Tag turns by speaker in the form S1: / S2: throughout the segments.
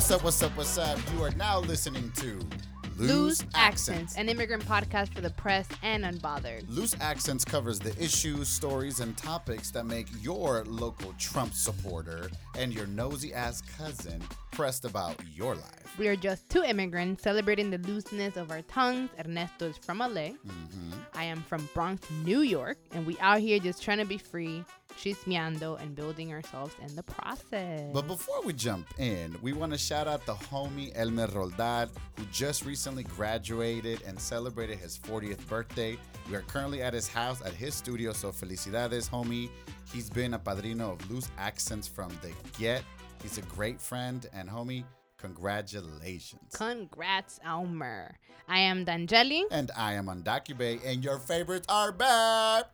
S1: What's up, what's up, what's up? You are now listening to
S2: Loose Accents, an immigrant podcast for the press and unbothered.
S1: Loose Accents covers the issues, stories, and topics that make your local Trump supporter and your nosy ass cousin pressed about your life.
S2: We are just two immigrants celebrating the looseness of our tongues. Ernesto is from LA.
S1: Mm-hmm.
S2: I am from Bronx, New York, and we out here just trying to be free, chismeando, and building ourselves in the process.
S1: But before we jump in, we want to shout out the homie Elmer Roldad, who just recently graduated and celebrated his 40th birthday. We are currently at his house at his studio, so felicidades, homie. He's been a padrino of Loose Accents from the get. He's a great friend, and homie, congratulations.
S2: Congrats, Elmer. I am Danyeli.
S1: and I am Ondakube, and your favorites are back.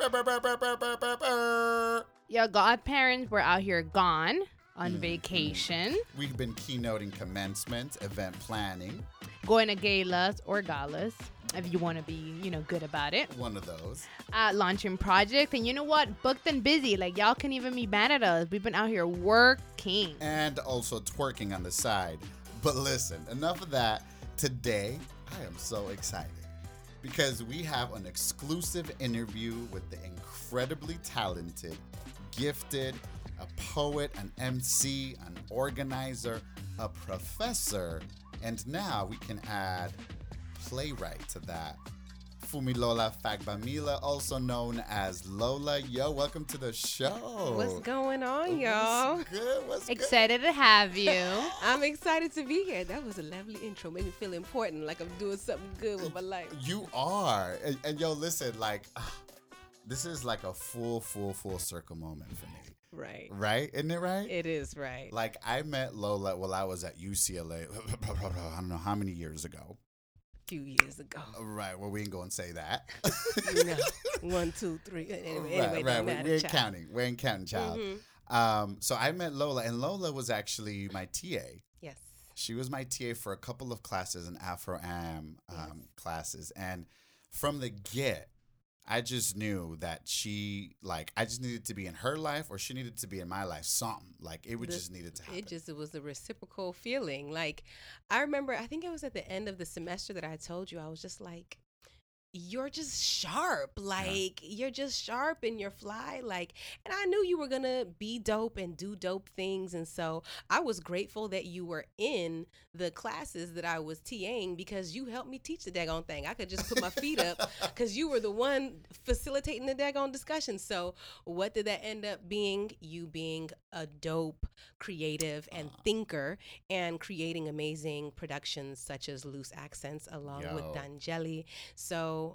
S2: Your godparents were out here gone on
S1: Mm-hmm.
S2: vacation,
S1: We've been keynoting commencement, event planning,
S2: going to galas or galas, if you want to be, you know, good about it.
S1: one of those.
S2: uh, launching projects. And you know what? Booked and busy. Like, y'all can even be mad at us. We've been out here working.
S1: and also twerking on the side. But listen, enough of that. Today, I am so excited because we have an exclusive interview with the incredibly talented, gifted, a poet, an MC, an organizer, a professor, and now we can add playwright to that. Funmilola Fagbamila, also known as Lola. Yo, welcome to the show.
S3: What's going on, y'all?
S1: What's good? What's good?
S2: Excited to have you.
S3: I'm excited to be here. That was a lovely intro. Made me feel important, like I'm doing something good with my life.
S1: You are. And, and yo, listen, like, ah, this is like a full, full, full circle moment for me.
S3: Right.
S1: Right? Isn't it right?
S3: It is right.
S1: like, I met Lola while I was at UCLA, I don't know how many years ago.
S3: Few years ago.
S1: Right. Well, we ain't going to say that.
S3: Know, one, two, three. Anyway, anyway
S1: right, right. We,
S3: matter,
S1: we ain't
S3: child.
S1: counting. We ain't counting, child.
S3: Mhm.
S1: Um, so I met Lola, and Lola was actually my TA.
S3: Yes.
S1: She was my TA for a couple of classes in Afro Am um,
S3: Yes.
S1: classes, and from the get, I just knew that she like I just needed to be in her life, or she needed to be in my life. Something like it would
S3: The-
S1: just needed to happen.
S3: It just it was a reciprocal feeling. Like I remember, I think it was at the end of the semester that I told you I was just like, "You're just sharp. Like you're just sharp and you're fly. Like." And I knew you were gonna be dope and do dope things, and so I was grateful that you were in the classes that I was TAing because you helped me teach the daggone thing. I could just put my feet up because you were the one facilitating the daggone discussion. So, what did that end up being? You being a dope, creative, and uh. thinker, and creating amazing productions such as Loose Accents along with
S1: Yo.
S3: Danyeli. So,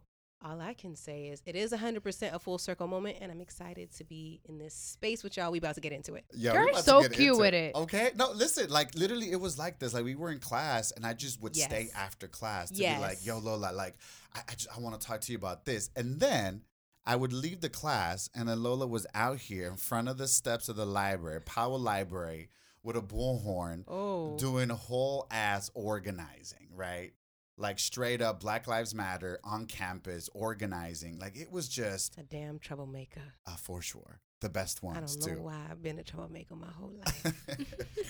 S3: all I can say is it is 100% a full circle moment, and I'm excited to be in this space with y'all. We about to get into it.
S1: Yo,
S2: You're
S1: we about to
S2: so
S1: get
S2: cute
S1: into
S2: with it.
S1: Okay, no, listen, like literally, it was like this. Like we were in class, and I just would stay after class to be like, "Yo, Lola, like I, I, just, I want to talk to you about this," and then. I would leave the class, and then Lola was out here in front of the steps of the library, Powell Library, with a bullhorn,
S3: Oh.
S1: doing whole ass organizing, right? Like straight up Black Lives Matter on campus, organizing. Like it was just
S3: a damn troublemaker.
S1: uh, for sure the best ones.
S3: I
S1: ones
S3: don't know
S1: too.
S3: why I've been a troublemaker my whole life.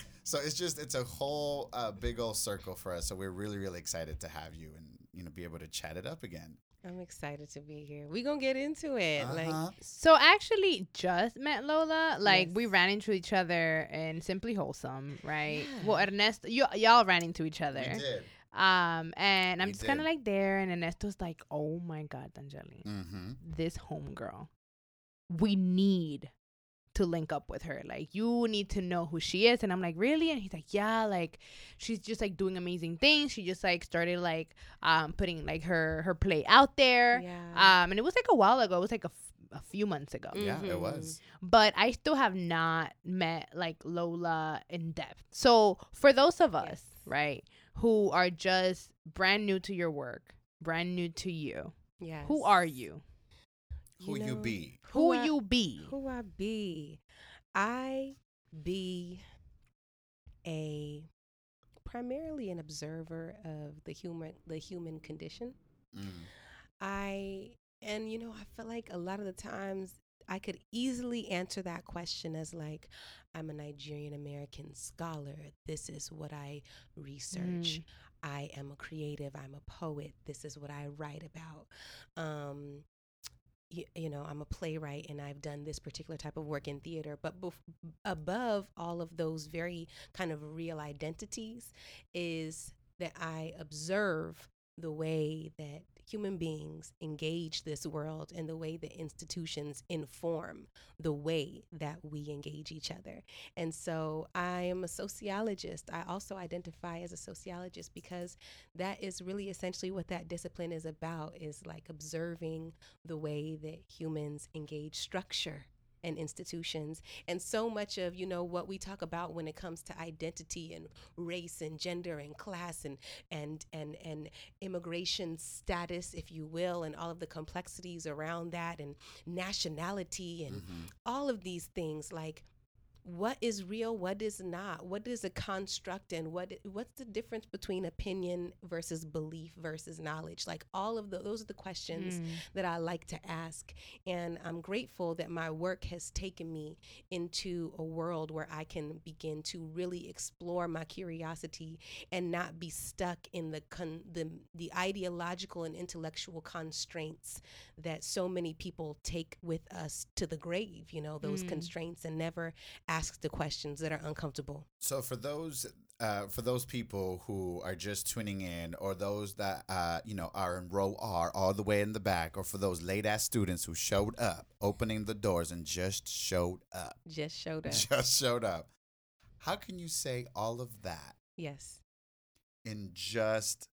S1: so it's just it's a whole uh, big old circle for us. So we're really really excited to have you and you know be able to chat it up again.
S3: I'm excited to be here. We gonna get into it. Like
S1: Uh-huh.
S2: So actually just met Lola. Like we ran into each other in Simply Wholesome, right?
S3: Yeah.
S2: Well, Ernesto, you, y'all ran into each other.
S1: We did.
S2: Um, and I'm
S1: We
S2: just kind of like there, and Ernesto's like, "Oh my God, Danyeli,
S1: Mm-hmm.
S2: this homegirl, we need to link up with her. Like, you need to know who she is." And I'm like, "Really?" And he's like, "Yeah, like she's just like doing amazing things. She just like started like um putting like her her play out there.
S3: Yeah.
S2: Um, and it was like a while ago. It was like a, f- a few months ago.
S1: Yeah, it
S3: Mhm.
S1: was.
S2: But I still have not met like Lola in depth. So for those of us,
S3: Yes.
S2: right, who are just brand new to your work, brand new to you,
S3: Yes.
S2: who are you?
S1: Who you
S3: know,
S1: be?
S2: Who,
S3: I-
S2: you be?
S3: Who I be? I be a primarily an observer of the human the human condition.
S1: Mm.
S3: I and you know I feel like a lot of the times I could easily answer that question as like I'm a Nigerian American scholar. This is what I research.
S2: Mm.
S3: I am a creative. I'm a poet. This is what I write about. Um, you, you know, I'm a playwright and I've done this particular type of work in theater. But bef- above all of those very kind of real identities is that I observe the way that human beings engage this world and the way that institutions inform the way that we engage each other. And so I am a sociologist. I also identify as a sociologist because that is really essentially what that discipline is about is like observing the way that humans engage structure and institutions and so much of you know what we talk about when it comes to identity and race and gender and class and and and and immigration status if you will and all of the complexities around that and nationality and
S1: Mhm.
S3: all of these things like what is real what is not what is a construct and what what's the difference between opinion versus belief versus knowledge like all of the, those are the questions
S2: Mm.
S3: that I like to ask. And I'm grateful that my work has taken me into a world where I can begin to really explore my curiosity and not be stuck in the con- the, the ideological and intellectual constraints that so many people take with us to the grave, you know, those
S2: Mm.
S3: constraints and never ask the questions that are uncomfortable.
S1: So for those uh, for those people who are just tuning in, or those that uh, you know are in row R, all the way in the back, or for those late ass students who showed up, opening the doors and just showed up,
S3: Just showed up.
S1: just showed up. How can you say all of that
S3: Yes.
S1: in just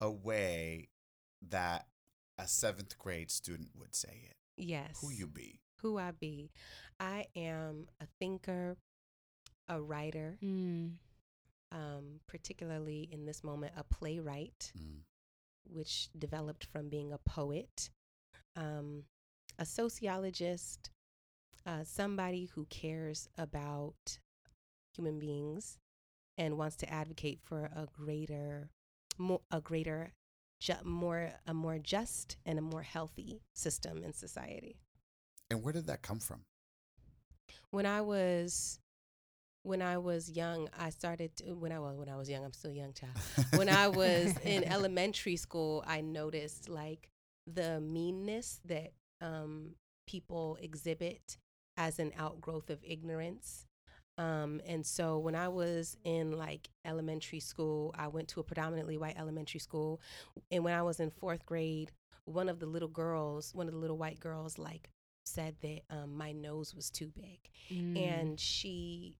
S1: a way that a seventh grade student would say it?
S3: Yes.
S1: Who you be?
S3: Who I be. I am a thinker, a writer,
S2: Mm.
S3: um, particularly in this moment, a playwright,
S1: Mm.
S3: which developed from being a poet, um, a sociologist, uh, somebody who cares about human beings and wants to advocate for a greater, more, a greater, ju- more, a more just and a more healthy system in society.
S1: And where did that come from?
S3: when I was when I was young, I started to, when I was when I was young. I'm still a young child. When I was in elementary school, I noticed like the meanness that um, people exhibit as an outgrowth of ignorance. Um, and so when I was in like elementary school, I went to a predominantly white elementary school. And when I was in fourth grade, one of the little girls, one of the little white girls, like said that um, my nose was too big.
S2: Mm.
S3: and she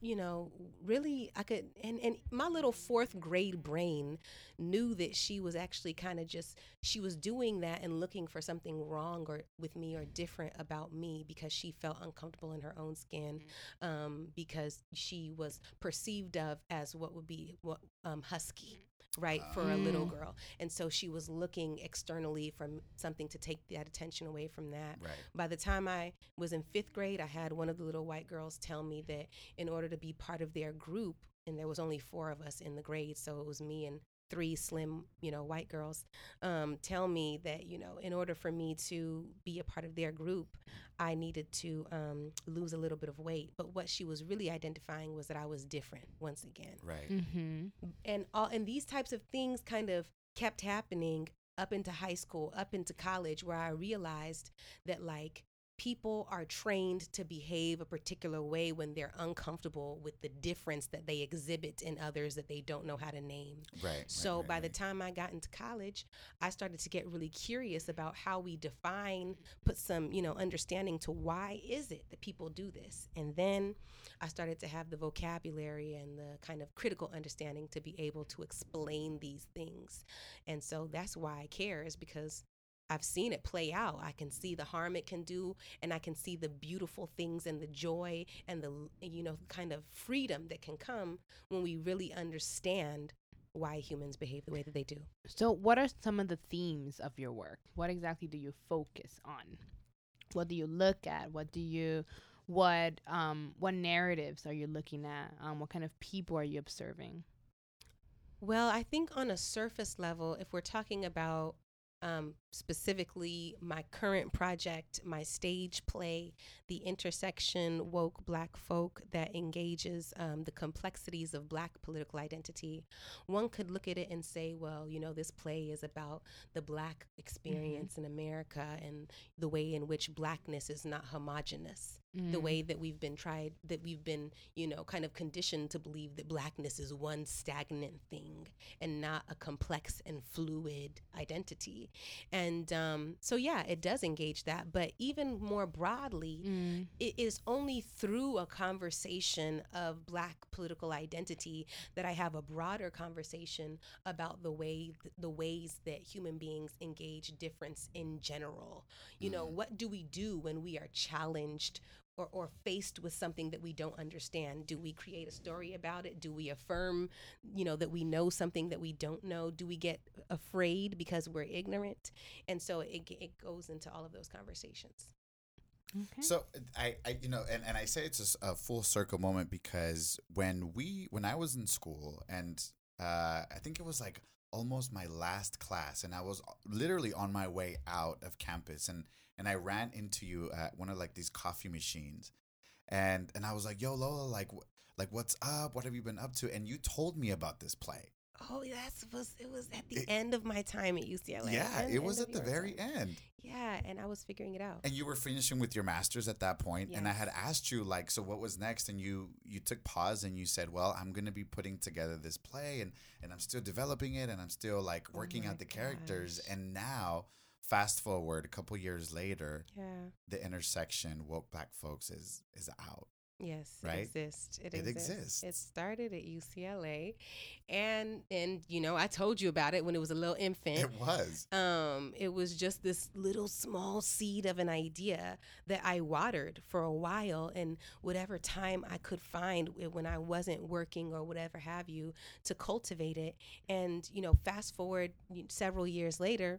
S3: you know really i could and and my little fourth grade brain knew that she was actually kind of just she was doing that and looking for something wrong or with me or different about me because she felt uncomfortable in her own skin um, because she was perceived of as what would be what um, husky right for a little
S2: Mm.
S3: girl and so she was looking externally from something to take that attention away from that
S1: Right.
S3: by the time I was in fifth grade, I had one of the little white girls tell me that in order to be part of their group, and there was only four of us in the grade, so it was me and three slim, you know, white girls, um, tell me that, you know, in order for me to be a part of their group, I needed to um, lose a little bit of weight. But what she was really identifying was that I was different once again
S1: Right.
S2: Mm-hmm.
S3: and all and these types of things kind of kept happening up into high school up into college where i realized that like people are trained to behave a particular way when they're uncomfortable with the difference that they exhibit in others that they don't know how to name
S1: Right.
S3: so
S1: right,
S3: by
S1: right,
S3: the time I got into college, I started to get really curious about how we define, put some, you know, understanding to why is it that people do this. And then I started to have the vocabulary and the kind of critical understanding to be able to explain these things. And so that's why I care is because I've seen it play out. I can see the harm it can do, and I can see the beautiful things and the joy and the, you know, kind of freedom that can come when we really understand why humans behave the way that they do.
S2: So, what are some of the themes of your work? What exactly do you focus on? What do you look at? What do you, what um, what narratives are you looking at? Um, what kind of people are you observing?
S3: Well, I think on a surface level, if we're talking about um, specifically my current project, my stage play, the intersection woke black folk that engages um, the complexities of black political identity. One could look at it and say, well, you know, this play is about the black experience in America and the way in which blackness is not homogenous the
S2: Mm.
S3: way that we've been tried that we've been you know kind of conditioned to believe that blackness is one stagnant thing and not a complex and fluid identity and um, so yeah it does engage that but even more broadly
S2: Mm.
S3: it is only through a conversation of black political identity that I have a broader conversation about the way the ways that human beings engage difference in general. You know, what do we do when we are challenged or, or faced with something that we don't understand? Do we create a story about it? Do we affirm, you know, that we know something that we don't know? Do we get afraid because we're ignorant? And so it, it goes into all of those conversations.
S2: Okay.
S1: So I, I you know, and, and I say it's a full circle moment because when we when I was in school and uh, I think it was like almost my last class and I was literally on my way out of campus and and I ran into you at one of like these coffee machines and and I was like, "Yo, Lola, like wh- like what's up? What have you been up to?" And you told me about this play.
S3: Oh, that's was it was at the
S1: It-
S3: end of my time at UCLA.
S1: yeah,
S3: End-
S1: it was at the very
S3: time.
S1: end.
S3: Yeah, and I was figuring it out.
S1: and you were finishing with your masters at that point and i had asked you like so what was next and you you took pause and you said well i'm going to be putting together this play and and i'm still developing it and i'm still like
S3: Oh
S1: working
S3: my
S1: out the characters and now fast forward a couple years later
S3: Yeah.
S1: the intersection woke black folks is is out
S3: Yes,
S1: Right?
S3: it exists. It,
S1: It
S3: exists. It started at UCLA, and and you know I told you about it when it was a little infant.
S1: it was
S3: um, it was just this little small seed of an idea that I watered for a while, and whatever time I could find when I wasn't working or whatever have you to cultivate it. And you know, fast forward several years later,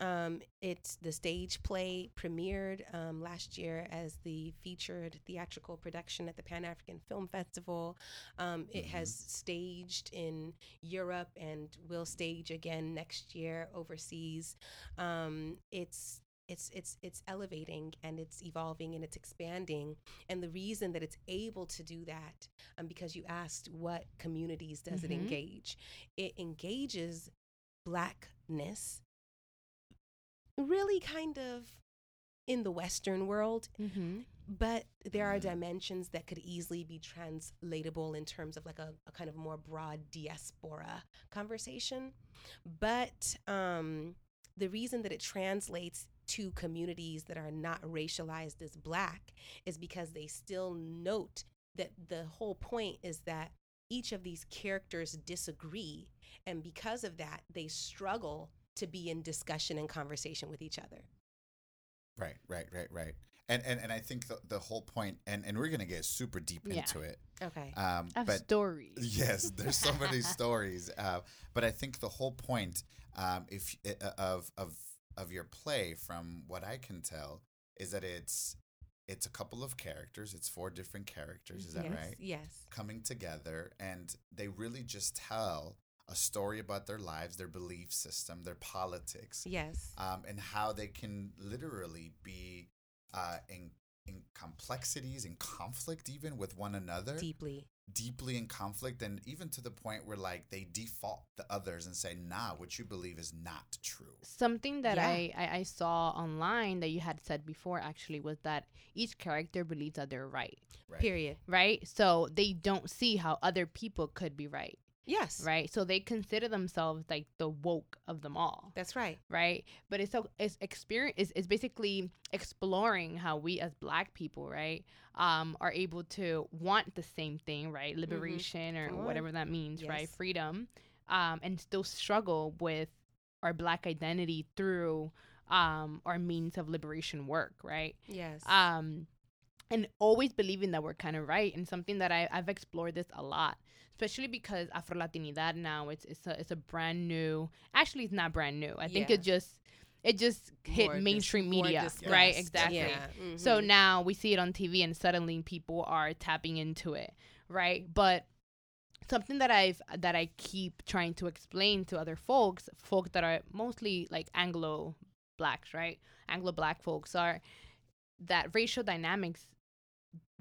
S3: um, it's the stage play premiered um, last year as the featured theatrical production at the Pan African Film Festival. Um, it has staged in Europe and will stage again next year overseas. Um, it's it's it's it's elevating and it's evolving and it's expanding and the reason that it's able to do that um, because you asked what communities does it
S2: Mhm.
S3: engage it engages blackness really kind of in the western world
S2: Mm-hmm.
S3: but there are
S1: Mhm.
S3: dimensions that could easily be translatable in terms of like a, a kind of more broad diaspora conversation but um, the reason that it translates to communities that are not racialized as black is because they still note that the whole point is that each of these characters disagree and because of that they struggle to be in discussion and conversation with each other
S1: right right right right and and, and i think the, the whole point and and we're going to get super deep
S2: Yeah.
S1: into it
S3: okay
S1: um
S2: Of
S1: but
S2: stories.
S1: Yes, there's so many stories, uh, but I think the whole point, um, if uh, of of of your play, from what I can tell, is that it's it's a couple of characters. It's four different characters. Is that
S3: yes
S1: right?
S3: yes
S1: Coming together, and they really just tell a story about their lives, their belief system, their politics,
S3: yes.
S1: um, and how they can literally be uh, in in complexities and conflict even with one another.
S3: Deeply.
S1: Deeply in conflict and even to the point where like they default the others and say nah what you believe is not true.
S2: Something that
S3: Yeah.
S2: I, I, I saw online that you had said before actually was that each character believes that they're right,
S1: right.
S3: period
S2: right? So they don't see how other people could be right,
S3: yes
S2: right? So they consider themselves like the woke of them all,
S3: that's right
S2: right? But it's so it's experience it's, it's basically exploring how we as black people, right, um, are able to want the same thing, right? Liberation or
S3: Mm-hmm. On.
S2: whatever that means, right? Freedom, um, and still struggle with our black identity through um our means of liberation work, right?
S3: yes
S2: um and always believing that we're kind of right and something that I, i've explored this a lot especially because afro latinidad now it's it's a, it's a brand new actually it's not brand new i think it just it just hit
S3: More
S2: mainstream
S3: more
S2: media right? Exactly.
S3: Yeah.
S2: So
S3: mhm.
S2: now we see it on tv and suddenly people are tapping into it right? But something that I've that I keep trying to explain to other folks, folk that are mostly like Anglo blacks, right? Anglo black folks are that racial dynamics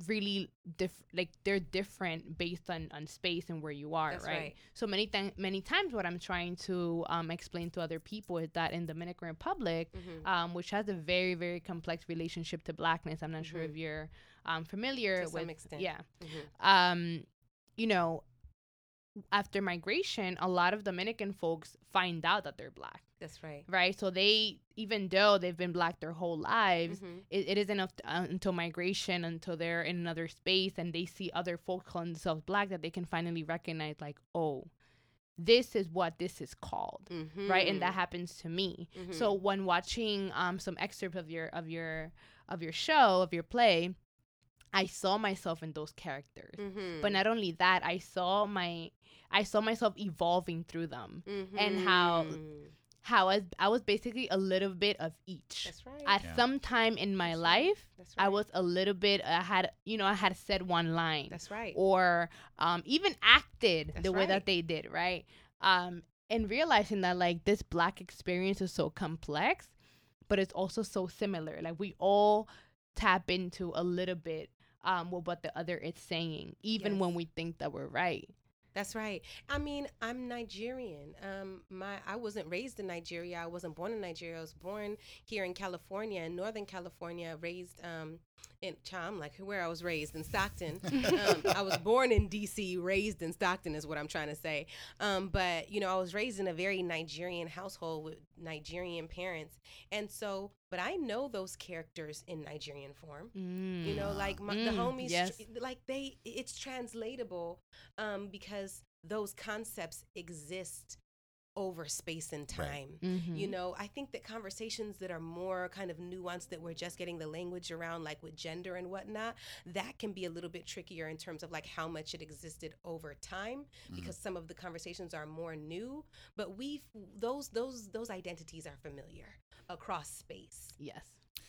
S2: really diff like they're different based on on space and where you are right?
S3: right.
S2: so many th- many times what i'm trying to um explain to other people is that in dominican republic
S3: Mhm.
S2: um which has a very very complex relationship to blackness i'm not sure
S3: Mhm.
S2: if you're um familiar
S3: To
S2: with
S3: some extent.
S2: yeah
S3: Mhm.
S2: um you know after migration a lot of dominican folks find out that they're black
S3: That's right.
S2: right so they even though they've been black their whole lives
S3: Mhm.
S2: it, it isn't up uh, until migration until they're in another space and they see other folks calling themselves black that they can finally recognize like oh this is what this is called right and that
S3: Mhm.
S2: happens to me
S3: Mhm.
S2: so when watching um some excerpt of your of your of your show of your play i saw myself in those characters
S3: Mhm.
S2: but not only that i saw my i saw myself evolving through them and how-
S3: Mhm.
S2: How I, I was basically a little bit of each
S3: That's right.
S2: at
S1: Yeah.
S2: some time in my
S3: That's right.
S2: life
S3: That's
S2: i was a little bit i had you know i had said one line
S3: That's right.
S2: or um, even acted
S3: That's
S2: the way
S3: right.
S2: that they did, right? Um, and realizing that like this black experience is so complex, but it's also so similar. Like we all tap into a little bit um, with what the other is saying, even when we think that we're right.
S3: That's right. I mean, I'm Nigerian. Um, my I wasn't raised in Nigeria. I wasn't born in Nigeria. I was born here in California, in Northern California. Raised um, in I'm like where I was raised in Stockton. um, I was born in D.C., raised in Stockton, is what I'm trying to say. Um, but you know, I was raised in a very Nigerian household with Nigerian parents, and so. But I know those characters in Nigerian form. You know, like my, the
S2: Mm,
S3: homies,
S2: yes.
S3: tr- like they, it's translatable um, because those concepts exist over space and
S1: Right.
S3: time.
S2: Mhm.
S3: You know, I think that conversations that are more kind of nuanced, that we're just getting the language around, like with gender and whatnot, that can be a little bit trickier in terms of like how much it existed over time, because some of the conversations are more new. But we, those, those, those identities are familiar across space.
S2: yes.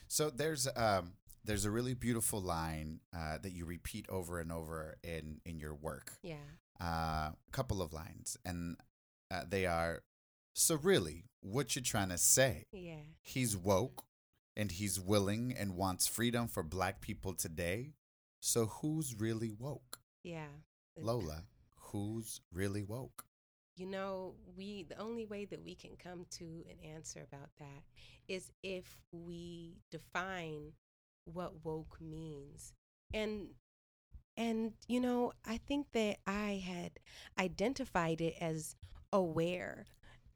S1: So there's um there's a really beautiful line uh, that you repeat over and over in in your work.
S3: Yeah.
S1: A couple of lines, and uh, they are. So really, what you're trying to say?
S3: Yeah.
S1: He's woke, and he's willing and wants freedom for Black people today. So who's really woke,
S3: Yeah.
S1: Lola? Who's really woke?
S3: You know, we the only way that we can come to an answer about that is if we define what woke means. And and you know, I think that I had identified it as aware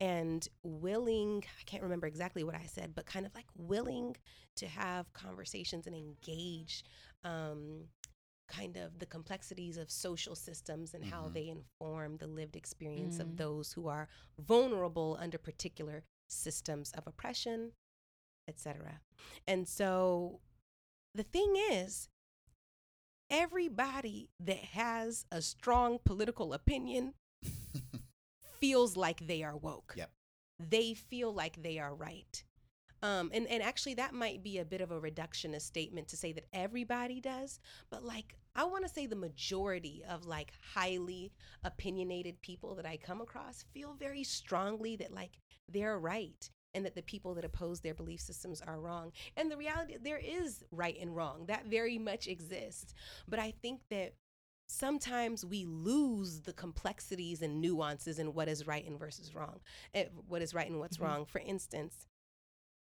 S3: and willing, I can't remember exactly what I said, but kind of like willing to have conversations and engage um kind of the complexities of social systems and how
S1: Mhm.
S3: they inform the lived experience
S2: Mm.
S3: of those who are vulnerable under particular systems of oppression, etc. And so the thing is, everybody that has a strong political opinion feels like they are woke.
S1: Yep.
S3: They feel like they are right. Um, and, and actually, that might be a bit of a reductionist statement to say that everybody does, but like, I want to say the majority of like highly opinionated people that I come across feel very strongly that like they're right and that the people that oppose their belief systems are wrong. And the reality, there is right and wrong, that very much exists. But I think that sometimes we lose the complexities and nuances in what is right and versus wrong, eh, what is right and what's
S2: Mhm.
S3: wrong. For instance,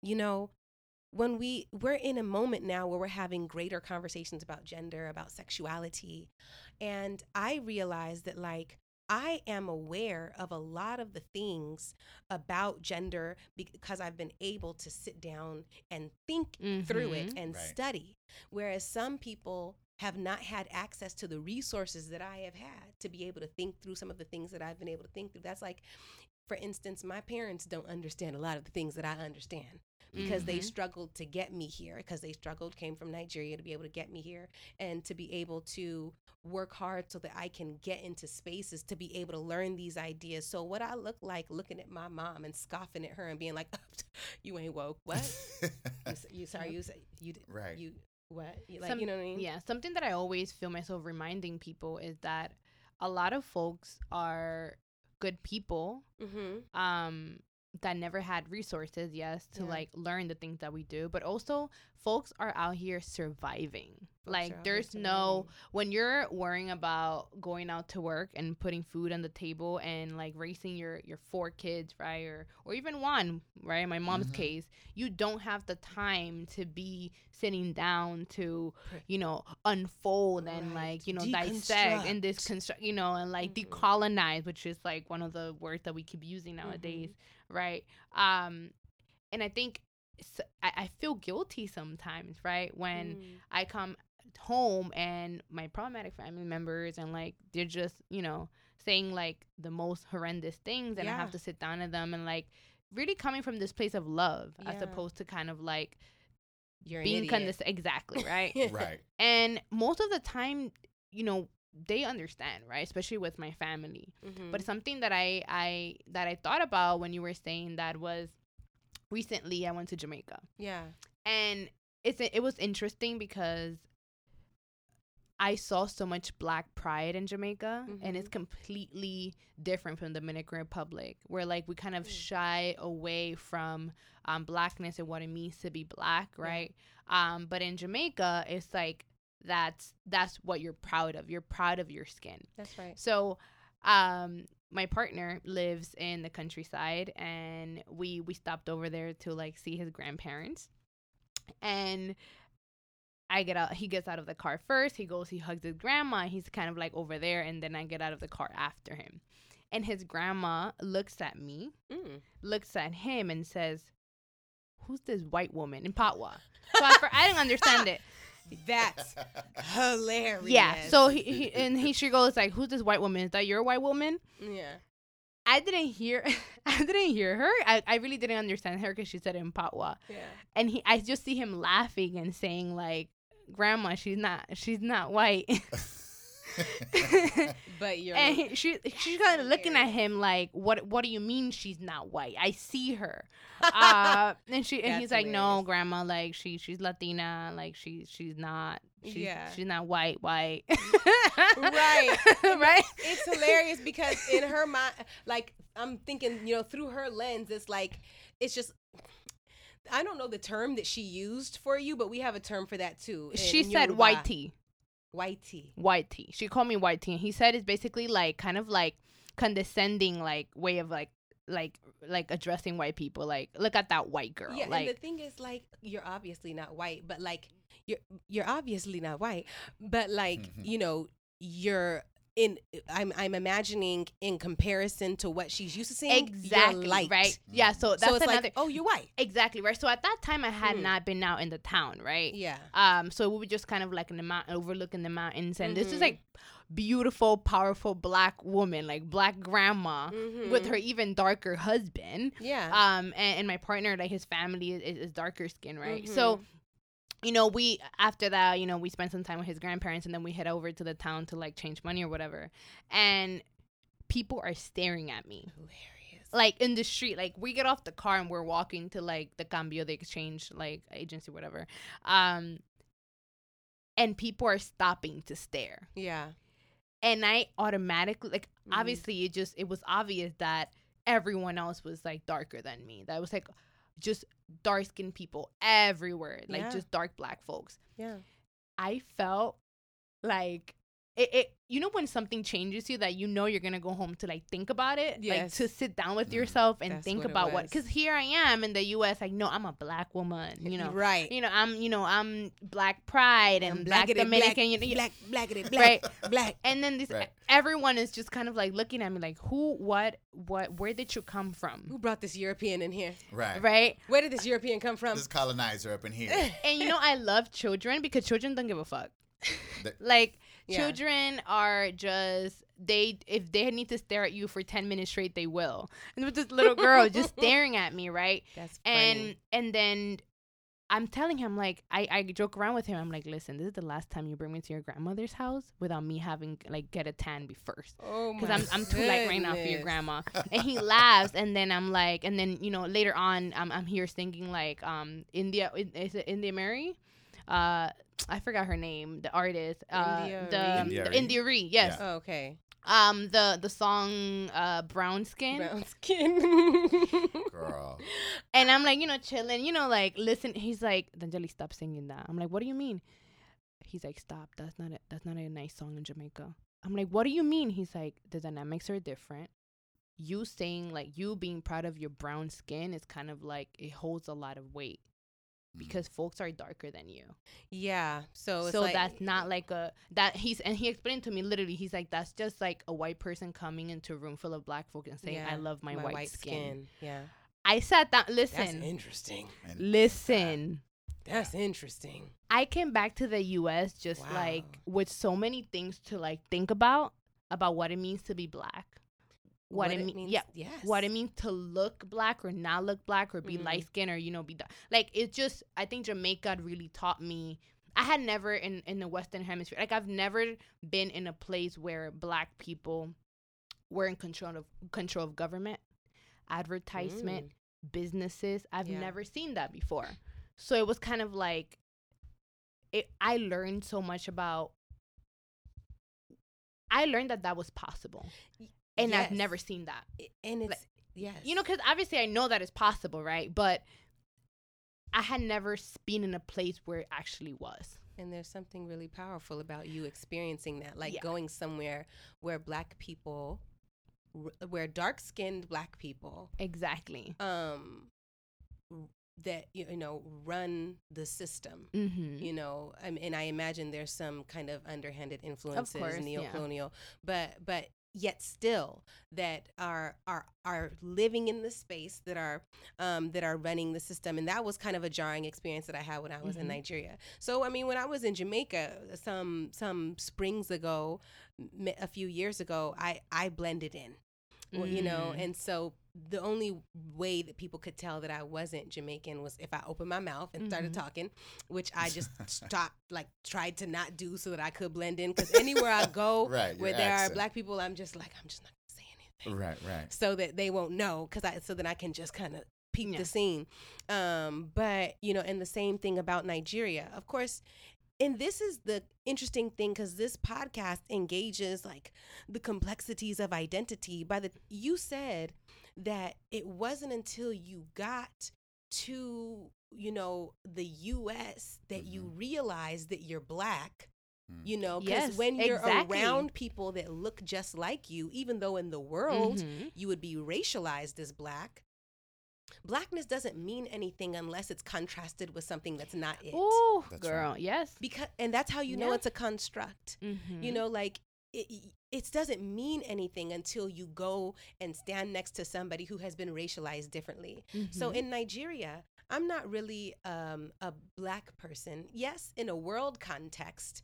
S3: you know, when we we're in a moment now where we're having greater conversations about gender, about sexuality, and I realize that like I am aware of a lot of the things about gender because I've been able to sit down and think through it
S2: Mhm.
S3: and
S1: Right.
S3: study. Whereas some people have not had access to the resources that I have had to be able to think through some of the things that I've been able to think through. That's like, for instance, my parents don't understand a lot of the things that I understand because they
S2: Mhm.
S3: struggled to get me here because they struggled came from Nigeria to be able to get me here and to be able to work hard so that I can get into spaces to be able to learn these ideas. So what I look like looking at my mom and scoffing at her and being like, "You ain't woke. What? you, you sorry, you say you
S1: right.
S3: you what? Like
S2: Some-
S3: you know what I mean?
S2: Yeah, something that I always feel myself reminding people is that a lot of folks are good people
S3: Mm-hmm.
S2: um that never had resources yes to
S3: Yeah.
S2: like learn the things that we do but also folks are out here surviving like there's no when you're worrying about going out to work and putting food on the table and like raising your your four kids right or or even one right in my mom's
S1: Mhm.
S2: case you don't have the time to be sitting down to you know unfold and
S3: Right.
S2: like you know dissect and this
S3: Deconstruct.
S2: construct you know and like
S3: Mhm.
S2: decolonize which is like one of the words that we keep using nowadays right um and i think I feel guilty sometimes right when
S3: Mm.
S2: I come home and my problematic family members and like they're just, you know, saying like the most horrendous things and I have to sit down to them and like really coming from this place of love as opposed to kind of like
S3: You're
S2: being
S3: idiot.
S2: condescending exactly, right?
S1: Right.
S2: and most of the time, you know, they understand, right? Especially with my family.
S3: Mhm.
S2: But something that I I that I thought about when you were saying that was recently I went to Jamaica
S3: yeah.
S2: and it's it was interesting because I saw so much black pride in Jamaica and it's
S3: Mhm.
S2: completely different from the Dominican Republic where like we kind of
S3: Mm.
S2: shy away from um blackness and what it means to be black,
S3: Yeah.
S2: right? Um but in Jamaica it's like that's that's what you're proud of. You're proud of your skin.
S3: That's right.
S2: So, um, my partner lives in the countryside, and we we stopped over there to like see his grandparents, and. I get out. He gets out of the car first. He goes. He hugs his grandma. He's kind of like over there, and then I get out of the car after him. And his grandma looks at me,
S3: Mm.
S2: looks at him, and says, "Who's this white woman in Patwa?" So I, I didn't understand it.
S3: That's hilarious.
S2: Yeah. So he, he and he she goes like, "Who's this white woman? Is that your white woman?"
S3: yeah.
S2: I didn't hear I didn't hear her. I, I really didn't understand her because she said it in Patwa.
S3: Yeah.
S2: And he I just see him laughing and saying like, Grandma, she's not she's not white.
S3: But you're
S2: and he, she she's kind of looking at him like, What what do you mean she's not white? I see her. Uh and she and
S3: That's
S2: he's like, No, grandma, like she she's Latina, like she she's not she's
S3: Yeah.
S2: she's not white, white.
S3: Right.
S2: right?
S3: it's hilarious because in her mind, like I'm thinking, you know, through her lens, it's like it's just. I don't know the term that she used for you, but we have a term for that too. in
S2: She said
S3: Yoruba.
S2: white tea.
S3: White tea.
S2: white tea. She called me white tea, and he said it's basically like kind of like condescending like way of like like like addressing white people. Like look at that white girl.
S3: Yeah,
S2: like
S3: and the thing is, like, you're obviously not white, but like, you're you're obviously not white, but like,
S1: Mhm.
S3: you know, you're in. I'm I'm imagining in comparison to what she's used to seeing. you're
S2: exactly
S3: light.
S2: right. Yeah. So that's
S3: so it's
S2: another
S3: like, oh, you're white.
S2: exactly right. So at that time, I had
S3: Mhm.
S2: not been out in the town, right?
S3: Yeah.
S2: Um, so we were just kind of like in the mountain, overlooking the mountains, and this is like beautiful, powerful black woman, like black grandma with
S3: Mhm.
S2: her even darker husband.
S3: Yeah.
S2: um and, and my partner like his family is, is, is darker skin right so
S3: Mhm.
S2: You know we after that you know we spent some time with his grandparents and then we head over to the town to like change money or whatever and people are staring at me
S3: hilarious.
S2: like in the street like we get off the car and we're walking to like the cambio the exchange like agency whatever um and people are stopping to stare
S3: Yeah.
S2: and I automatically like
S3: Mhm.
S2: obviously it just it was obvious that everyone else was like darker than me. That was like just dark skinned people everywhere, like
S3: Yeah.
S2: just dark black folks.
S3: Yeah.
S2: I felt like it, it you know when something changes you that you know you're gonna go home to like think about it like to sit down with
S1: Mhm.
S2: yourself and
S3: That's
S2: think
S3: what
S2: about what because here i am in the us like no i'm a black woman you know
S3: Right.
S2: you know i'm you know i'm black pride and, black
S3: blackity
S2: dominican
S3: black,
S2: you know,
S3: black, blackity
S2: Right.
S3: black, black.
S2: and then this
S1: Right.
S2: everyone is just kind of like looking at me like who what what where did you come from
S3: Who brought this European in here?
S1: right.
S2: right
S3: Where did this European come from?
S1: This colonizer up in here.
S2: and you know i love children because children don't give a fuck like
S3: Yeah.
S2: children are just they if they need to stare at you for 10 minutes straight they will and with this little girl just staring at me right
S3: That's
S2: and
S3: funny.
S2: and then I'm telling him like I, I joke around with him. I'm like, listen, this is the last time you bring me to your grandmother's house without me having like get a tan be first.
S3: oh
S2: because I'm I'm too light right now for your grandma. And he laughs, and then I'm like, and then you know later on, I'm I'm here singing like um India is it India Mary, uh I forgot her name, the artist, uh
S3: India
S2: the
S1: Ree. India
S2: the India.Arie, yes.
S3: Oh, okay.
S2: Um, the the song uh Brown Skin.
S3: Brown skin.
S1: Girl.
S2: And I'm like, you know, chilling, you know, like listen. He's like, Danyeli, stop singing that. I'm like, what do you mean? He's like, stop. That's not a, that's not a nice song in Jamaica. I'm like, what do you mean? He's like, the dynamics are different. You saying like you being proud of your brown skin is kind of like it holds a lot of weight.
S1: Mm-hmm.
S2: because folks are darker than you.
S3: yeah. So it's
S2: so
S3: like,
S2: that's not like a that he's and he explained to me literally. He's like, that's just like a white person coming into a room full of black folk and saying,
S3: Yeah,
S2: "I love my, white, skin.
S3: Yeah.
S2: I sat down.
S3: That's
S2: Listen,
S3: interesting.
S2: Listen.
S3: That's interesting.
S2: I came back to the US just
S3: Wow.
S2: like with so many things to like think about about what it means to be black. What, it, means yeah,
S3: Yes.
S2: what it means to look black or not look black or be
S3: Mhm.
S2: light skinned or you know be dark. like it's just I think Jamaica really taught me I had never in in the western hemisphere like I've never been in a place where black people were in control of control of government, advertisement, businesses. I've
S3: Yeah.
S2: never seen that before. So it was kind of like it I learned so much about I learned that that was possible. And I've never seen that.
S3: And it's
S2: like,
S3: yes.
S2: You know, because obviously I know that it's possible, right? But I had never been in a place where it actually was.
S3: And there's something really powerful about you experiencing that, like
S2: Yeah.
S3: going somewhere where black people, where dark skinned black people,
S2: Exactly.
S3: um, that you you know run the system.
S2: Mm-hmm.
S3: You know, I mean, and I imagine there's some kind of underhanded influences,
S2: course,
S3: neo-colonial, but but yet still that are are are living in the space that are um, that are running the system, and that was kind of a jarring experience that I had when I was in
S2: Mhm.
S3: Nigeria. So I mean, when I was in Jamaica some some springs ago, a few years ago, I I blended in. Well, you know,
S2: Mm.
S3: and so the only way that people could tell that I wasn't Jamaican was if I opened my mouth and started
S2: Mhm.
S3: talking, which I just stopped, like tried to not do so that I could blend in. Because anywhere I go
S1: Right,
S3: where there are black people, I'm just like, I'm just not gonna say anything
S1: Right, right.
S3: so that they won't know because I so then I can just kind of peep
S2: Yeah.
S3: the scene. Um, but you know, and the same thing about Nigeria, of course. And this is the interesting thing because this podcast engages like the complexities of identity. By the you said that it wasn't until you got to you know the U.S. that you realized that you're black
S1: Mm.
S3: you know because
S2: Yes,
S3: when you're
S2: exactly.
S3: around people that look just like you even though in the world
S2: Mhm.
S3: you would be racialized as black blackness doesn't mean anything unless it's contrasted with something that's not it
S2: Ooh,
S1: That's
S2: girl,
S1: right.
S2: yes.
S3: because and that's how you know it's a construct
S2: Mm-hmm.
S3: you know like it, it doesn't mean anything until you go and stand next to somebody who has been racialized differently so
S2: Mm-hmm.
S3: in Nigeria, I'm not really um, a black person. Yes, in a world context,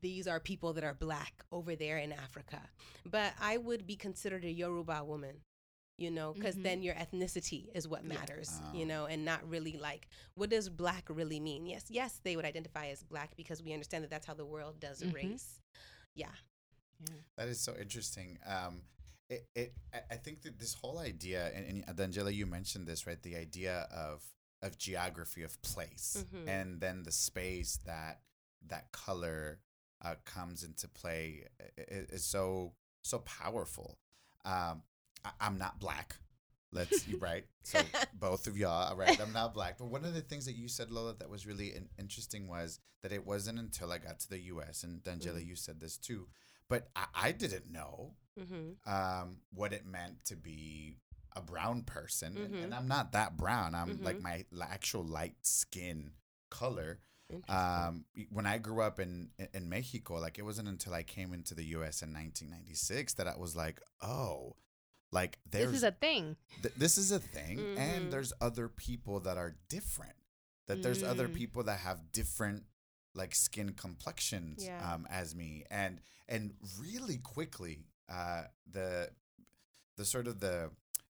S3: these are people that are black over there in Africa. But I would be considered a Yoruba woman, you know, because
S2: Mhm.
S3: then your ethnicity is what
S2: Yeah.
S3: matters,
S1: Ah.
S3: you know, and not really like what does black really mean? Yes, yes, they would identify as black because we understand that that's how the world does
S2: Mhm.
S3: race. Yeah.
S1: That is so interesting. Um, it, it, I- think that this whole idea, and, and D'Angela, you mentioned this, right? The idea of of geography of place,
S3: Mhm.
S1: and then the space that that color uh, comes into play is so so powerful. Um, I, I'm not black. Let's right. So both of y'all, right? I'm not black. But one of the things that you said, Lola, that was really interesting was that it wasn't until I got to the U.S. and D'Angela,
S3: Mhm.
S1: you said this too, but I, I didn't know
S3: hmm
S1: um, what it meant to be a brown person, and,
S3: Mhm.
S1: and I'm not that brown. I'm like
S3: Mhm.
S1: my actual light skin color. Um, when I grew up in in- Mexico, like it wasn't until I came into the U.S. in 1996 that I was like, oh, like there's this
S2: is a thing.
S1: th- this is a thing,
S3: Mhm.
S1: and there's other people that are different. That there's other
S2: Mm.
S1: people that have different like skin complexions
S3: Yeah.
S1: um, as me, and and really quickly, uh, the the sort of the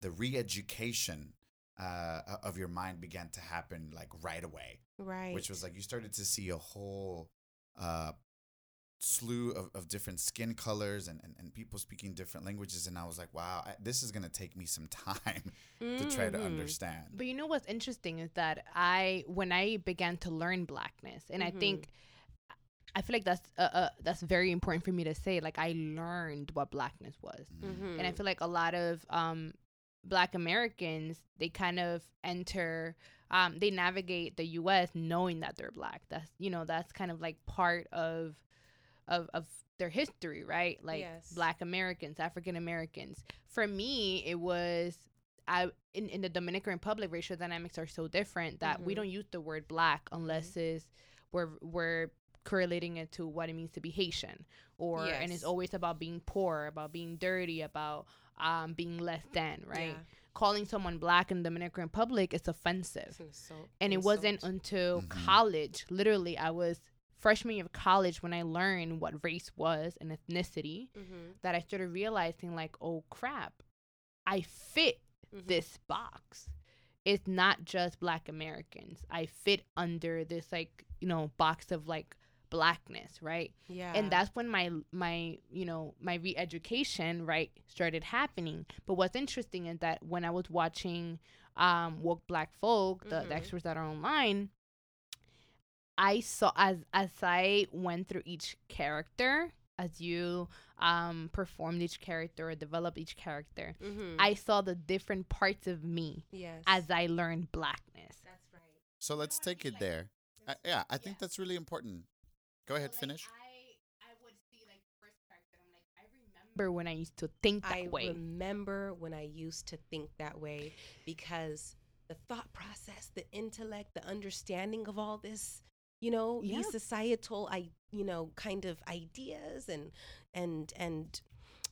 S1: the re-education uh, of your mind began to happen like right away
S3: right.
S1: which was like you started to see a whole uh, slew of, of different skin colors and, and, and people speaking different languages. And I was like, wow, I, this is going to take me some time to try to
S3: Mhm.
S1: understand.
S2: But you know what's interesting is that I, when I began to learn blackness, and I
S3: Mhm.
S2: think I feel like that's uh, uh that's very important for me to say. Like I learned what blackness was,
S3: Mm-hmm.
S2: and I feel like a lot of um black Americans they kind of enter um they navigate the US knowing that they're black. That's you know, that's kind of like part of of of their history, right? Like
S3: Yes.
S2: black Americans, African Americans. For me, it was I in, in the Dominican Republic racial dynamics are so different that we
S3: Mhm.
S2: don't use the word black unless it's we're we're correlating it to what it means to be Haitian or and it's always about being poor, about being dirty, about um being less than, right?
S3: Yeah.
S2: Calling someone black in the Dominican Republic is offensive.
S3: An assault.
S2: And it wasn't
S3: insult.
S2: until
S1: Mhm.
S2: college, literally I was freshman year of college when I learned what race was and ethnicity
S3: Mhm.
S2: that I started realizing like, oh crap, I fit
S3: Mhm.
S2: this box. It's not just black Americans. I fit under this like, you know, box of like blackness, right?
S3: Yeah.
S2: And that's when my my, you know, my re-education, right, started happening. But what's interesting is that when I was watching um woke black folk, the,
S3: Mhm.
S2: the experts that are online, I saw as as I went through each character, as you um performed each character or developed each character,
S3: Mhm.
S2: I saw the different parts of me
S3: yes.
S2: as I learned blackness.
S3: That's right.
S1: So let's take it there. I, yeah, I think that's really important. Go ahead, finish.
S2: I I would see like first character. I'm like I remember when I used to think that
S3: I
S2: way.
S3: I remember when I used to think that way because the thought process, the intellect, the understanding of all this, you know,
S2: Yeah.
S3: these societal, I, you know, kind of ideas and and and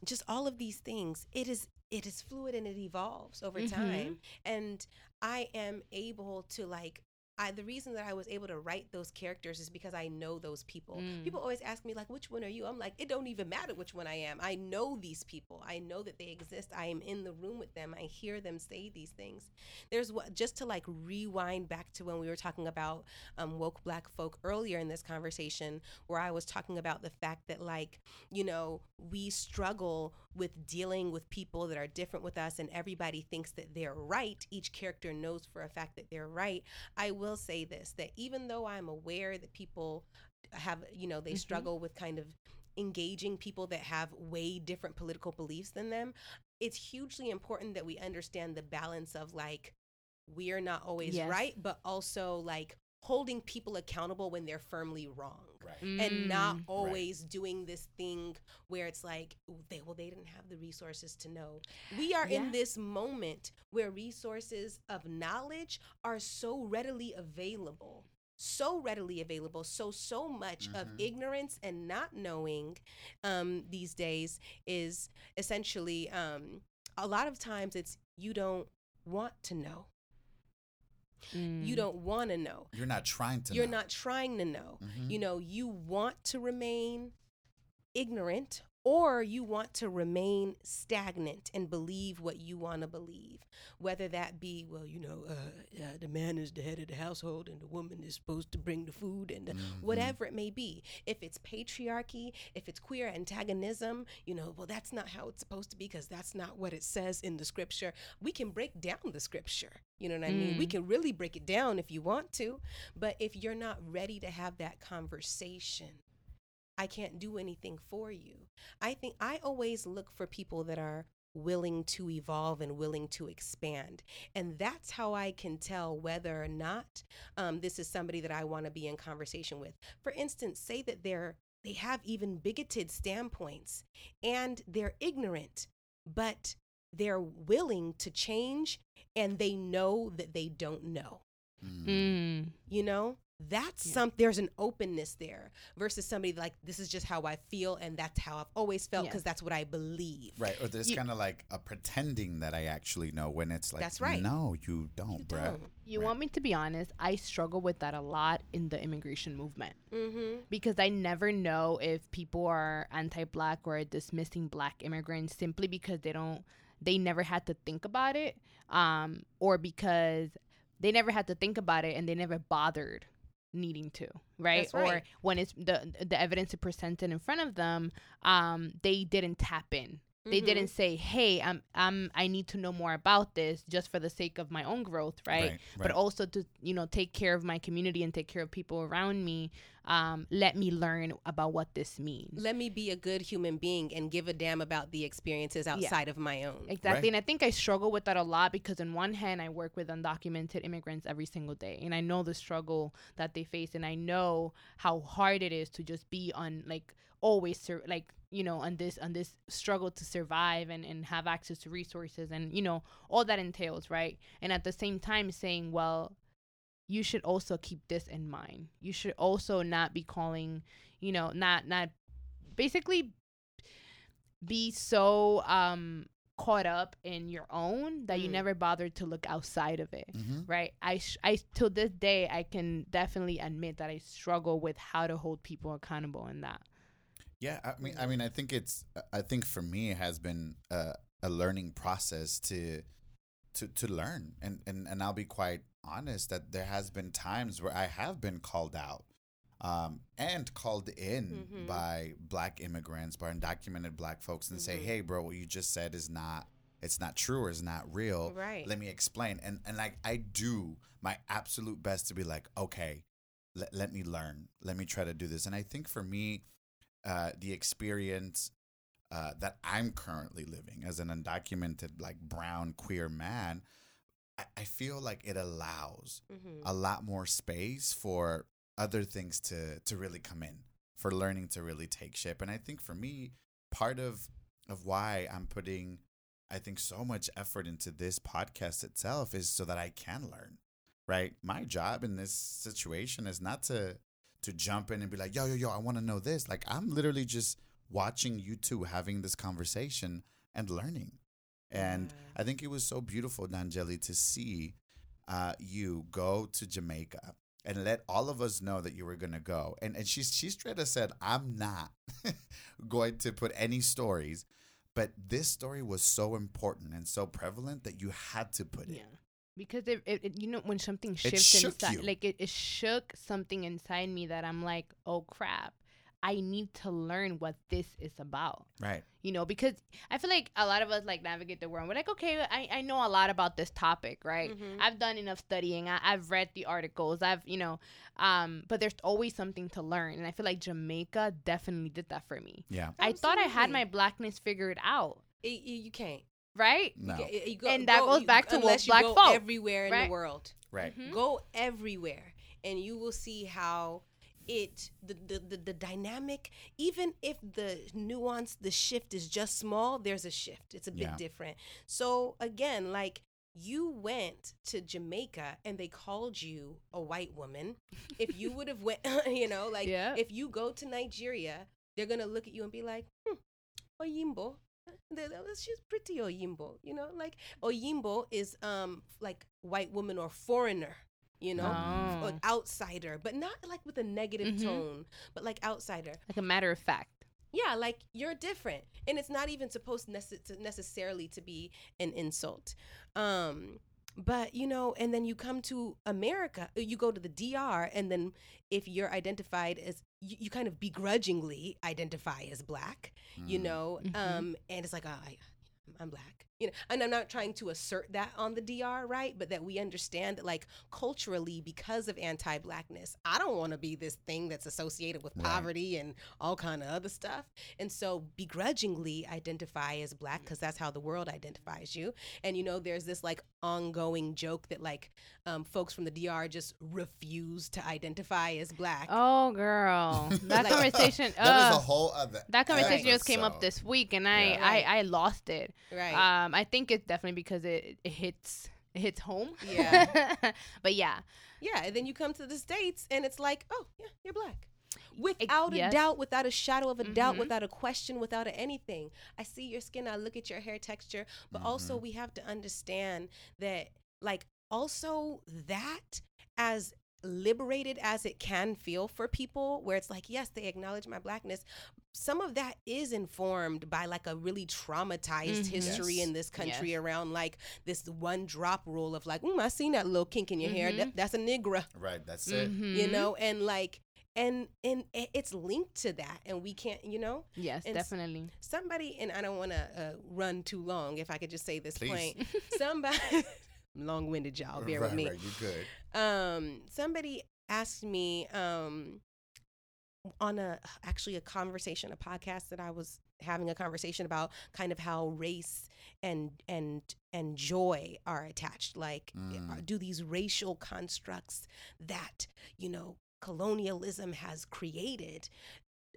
S3: just all of these things. It is it is fluid and it evolves over
S2: Mhm.
S3: time, and I am able to like. I, the reason that I was able to write those characters is because I know those people.
S2: Mm.
S3: People always ask me like, "Which one are you?" I'm like, "It don't even matter which one I am. I know these people. I know that they exist. I am in the room with them. I hear them say these things." There's what just to like rewind back to when we were talking about um, woke black folk earlier in this conversation, where I was talking about the fact that like you know we struggle with dealing with people that are different with us, and everybody thinks that they're right. Each character knows for a fact that they're right. I will say this that even though I'm aware that people have, you know, they
S2: Mhm.
S3: struggle with kind of engaging people that have way different political beliefs than them, it's hugely important that we understand the balance of like, we're not always
S2: Yes.
S3: right, but also like holding people accountable when they're firmly wrong
S1: Right.
S3: and not
S2: Mm.
S3: always doing this thing where it's like they well they didn't have the resources to know we are
S2: Yeah.
S3: in this moment where resources of knowledge are so readily available so readily available so so much of
S1: Mhm.
S3: ignorance and not knowing um, these days is essentially um, a lot of times it's you don't want to know
S2: Mm.
S3: you don't want to know
S1: You're not trying to
S3: you're
S1: know.
S3: not trying to know
S1: Mhm.
S3: you know you want to remain ignorant or you want to remain stagnant and believe what you want to believe whether that be well you know uh, uh, the man is the head of the household and the woman is supposed to bring the food and the,
S1: Mhm.
S3: whatever it may be if it's patriarchy if it's queer antagonism you know well that's not how it's supposed to be because that's not what it says in the scripture we can break down the scripture you know what i mean we
S2: Mm.
S3: can really break it down if you want to but if you're not ready to have that conversation I can't do anything for you. I think I always look for people that are willing to evolve and willing to expand. And that's how I can tell whether or not um, this is somebody that I want to be in conversation with. For instance, say that they're they have even bigoted standpoints and they're ignorant, but they're willing to change and they know that they don't know
S1: Mm.
S3: You know that's
S2: Yeah.
S3: some there's an openness there versus somebody like this is just how i feel and that's how i've always felt
S2: Yeah.
S3: because that's what i believe
S1: Right, or there's kind of like a pretending that I actually know when it's like,
S3: That's right.
S1: No, you don't,
S3: you
S1: bruh.
S3: don't
S2: You
S1: Right.
S2: want me to be honest? I struggle with that a lot in the immigration movement
S3: mm-hmm
S2: because I never know if people are anti-black or dismissing black immigrants simply because they don't they never had to think about it um or because they never had to think about it and they never bothered needing to right?
S3: That's
S2: or when it's the the evidence is presented in front of them um they didn't tap in They
S3: Mhm.
S2: didn't say, "Hey, I'm I'm I need to know more about this just for the sake of my own growth, right?
S1: Right,
S2: But also to you know take care of my community and take care of people around me. Um, let me learn about what this means.
S3: Let me be a good human being and give a damn about the experiences outside of my own.
S2: Exactly.
S1: Right.
S2: And I think I struggle with that a lot because, on one hand, I work with undocumented immigrants every single day. And I know the struggle that they face. And I know how hard it is to just be on, like, always, sur- like, you know, on this, on this struggle to survive and, and have access to resources and, you know, all that entails, right? And at the same time, saying, well, you should also keep this in mind. You should also not be calling, you know, not, not basically be so um caught up in your own that you
S3: Mm.
S2: never bothered to look outside of it
S1: Mhm.
S2: right i sh- i till this day i can definitely admit that i struggle with how to hold people accountable in that
S1: Yeah, I mean, I mean, I think it's, I think for me, it has been a, a learning process to, to, to learn, and, and and I'll be quite honest that there has been times where I have been called out, um, and called in
S3: Mhm.
S1: by black immigrants, by undocumented black folks, and say,
S3: Mhm.
S1: "Hey, bro, what you just said is not, it's not true or is not real.
S3: Right.
S1: Let me explain." And and like I do my absolute best to be like, okay, let, let me learn, let me try to do this, and I think for me uh, the experience uh, that I'm currently living as an undocumented, like brown queer man, I, I feel like it allows
S3: Mhm.
S1: a lot more space for other things to to really come in, for learning to really take shape. And I think for me, part of of why I'm putting, I think, so much effort into this podcast itself is so that I can learn. Right, my job in this situation is not to to jump in and be like, yo, yo, yo, I want to know this. Like, I'm literally just watching you two having this conversation and learning. And
S3: Yeah.
S1: I think it was so beautiful, Danyeli, to see uh, you go to Jamaica and let all of us know that you were gonna go. And and she she straight up said, I'm not going to put any stories, but this story was so important and so prevalent that you had to put it.
S2: Because it, it, it- you know when something shifts
S1: shook
S2: inside
S1: you.
S2: like it, it shook something inside me that i'm like oh crap i need to learn what this is about
S1: Right.
S2: you know because i feel like a lot of us like navigate the world we're like okay i, I know a lot about this topic right
S3: Mhm.
S2: i've done enough studying I, i've read the articles i've you know um but there's always something to learn and i feel like jamaica definitely did that for me
S1: Yeah.
S2: i thought i had my blackness figured out
S3: It- you, you can't.
S2: Right
S1: No.
S3: You you go-
S2: And that
S3: go-
S2: goes
S3: you-
S2: back to woke
S3: unless you
S2: black
S3: go
S2: folk,
S3: everywhere in
S2: right?
S3: the world.
S1: Right.
S2: Mhm.
S3: Go everywhere, and you will see how it the, the the the dynamic. Even if the nuance, the shift is just small, there's a shift. It's a bit
S1: Yeah.
S3: different. So again, like. You went to Jamaica and they called you a white woman. If you would have went, you know, like
S2: Yeah.
S3: if you go to Nigeria, they're gonna look at you and be like, hmm, Oyimbo. She's pretty Oyimbo, you know. Like Oyimbo is um like white woman or foreigner, you know,
S2: Oh.
S3: or outsider, but not like with a negative
S2: Mhm.
S3: tone, but like outsider.
S2: like a matter of fact
S3: Yeah, like you're different, and it's not even supposed nece- to necessarily to be an insult. Um, but you know, and then you come to America, uh, you go to the DR, and then if you're identified as you, you kind of begrudgingly identify as black, you
S1: Mm.
S3: know,
S2: Mhm.
S3: um, and it's like, oh, I, I'm black, you know, and I'm not trying to assert that on the DR, right? But that we understand that, like, culturally, because of anti-blackness, I don't want to be this thing that's associated with
S1: Right.
S3: poverty and all kind of other stuff, and so begrudgingly identify as black because that's how the world identifies you. And you know, there's this like ongoing joke that like um, folks from the DR just refuse to identify as black.
S2: Oh, girl, that
S3: Like-
S2: conversation.
S1: That is a whole other.
S2: that conversation just came up this week, and I,
S1: Yeah.
S2: I, I lost it.
S3: right.
S2: Um, I think it's definitely because it, it hits, it hits home.
S3: Yeah.
S2: but yeah,
S3: Yeah, and then you come to the states, and it's like, oh, yeah, you're black. Without a
S2: yes.
S3: doubt, without a shadow of a doubt,
S2: Mhm.
S3: without a question, without a anything. I see your skin, I look at your hair texture, but also
S1: Mhm.
S3: we have to understand that, like, also that as liberated as it can feel for people, where it's like, yes, they acknowledge my blackness. Some of that is informed by like a really traumatized
S2: Mhm.
S3: history
S1: Yes.
S3: in this country
S2: Yes.
S3: around like this one drop rule of like, mm, I seen that little kink in your hair.
S2: Mhm.
S3: That, that's a nigra
S1: Right. That's it.
S2: Mhm.
S3: you know and like and and it's linked to that and we can't you know
S2: Yes,
S3: And
S2: definitely.
S3: somebody and i don't want to uh, run too long if i could just say this
S1: Please.
S3: point somebody long-winded y'all bear
S1: right,
S3: with me
S1: right, you good.
S3: um somebody asked me um on a actually a conversation a podcast that i was having a conversation about kind of how race and and and joy are attached. Like
S1: Mm.
S3: uh, do these racial constructs that you know colonialism has created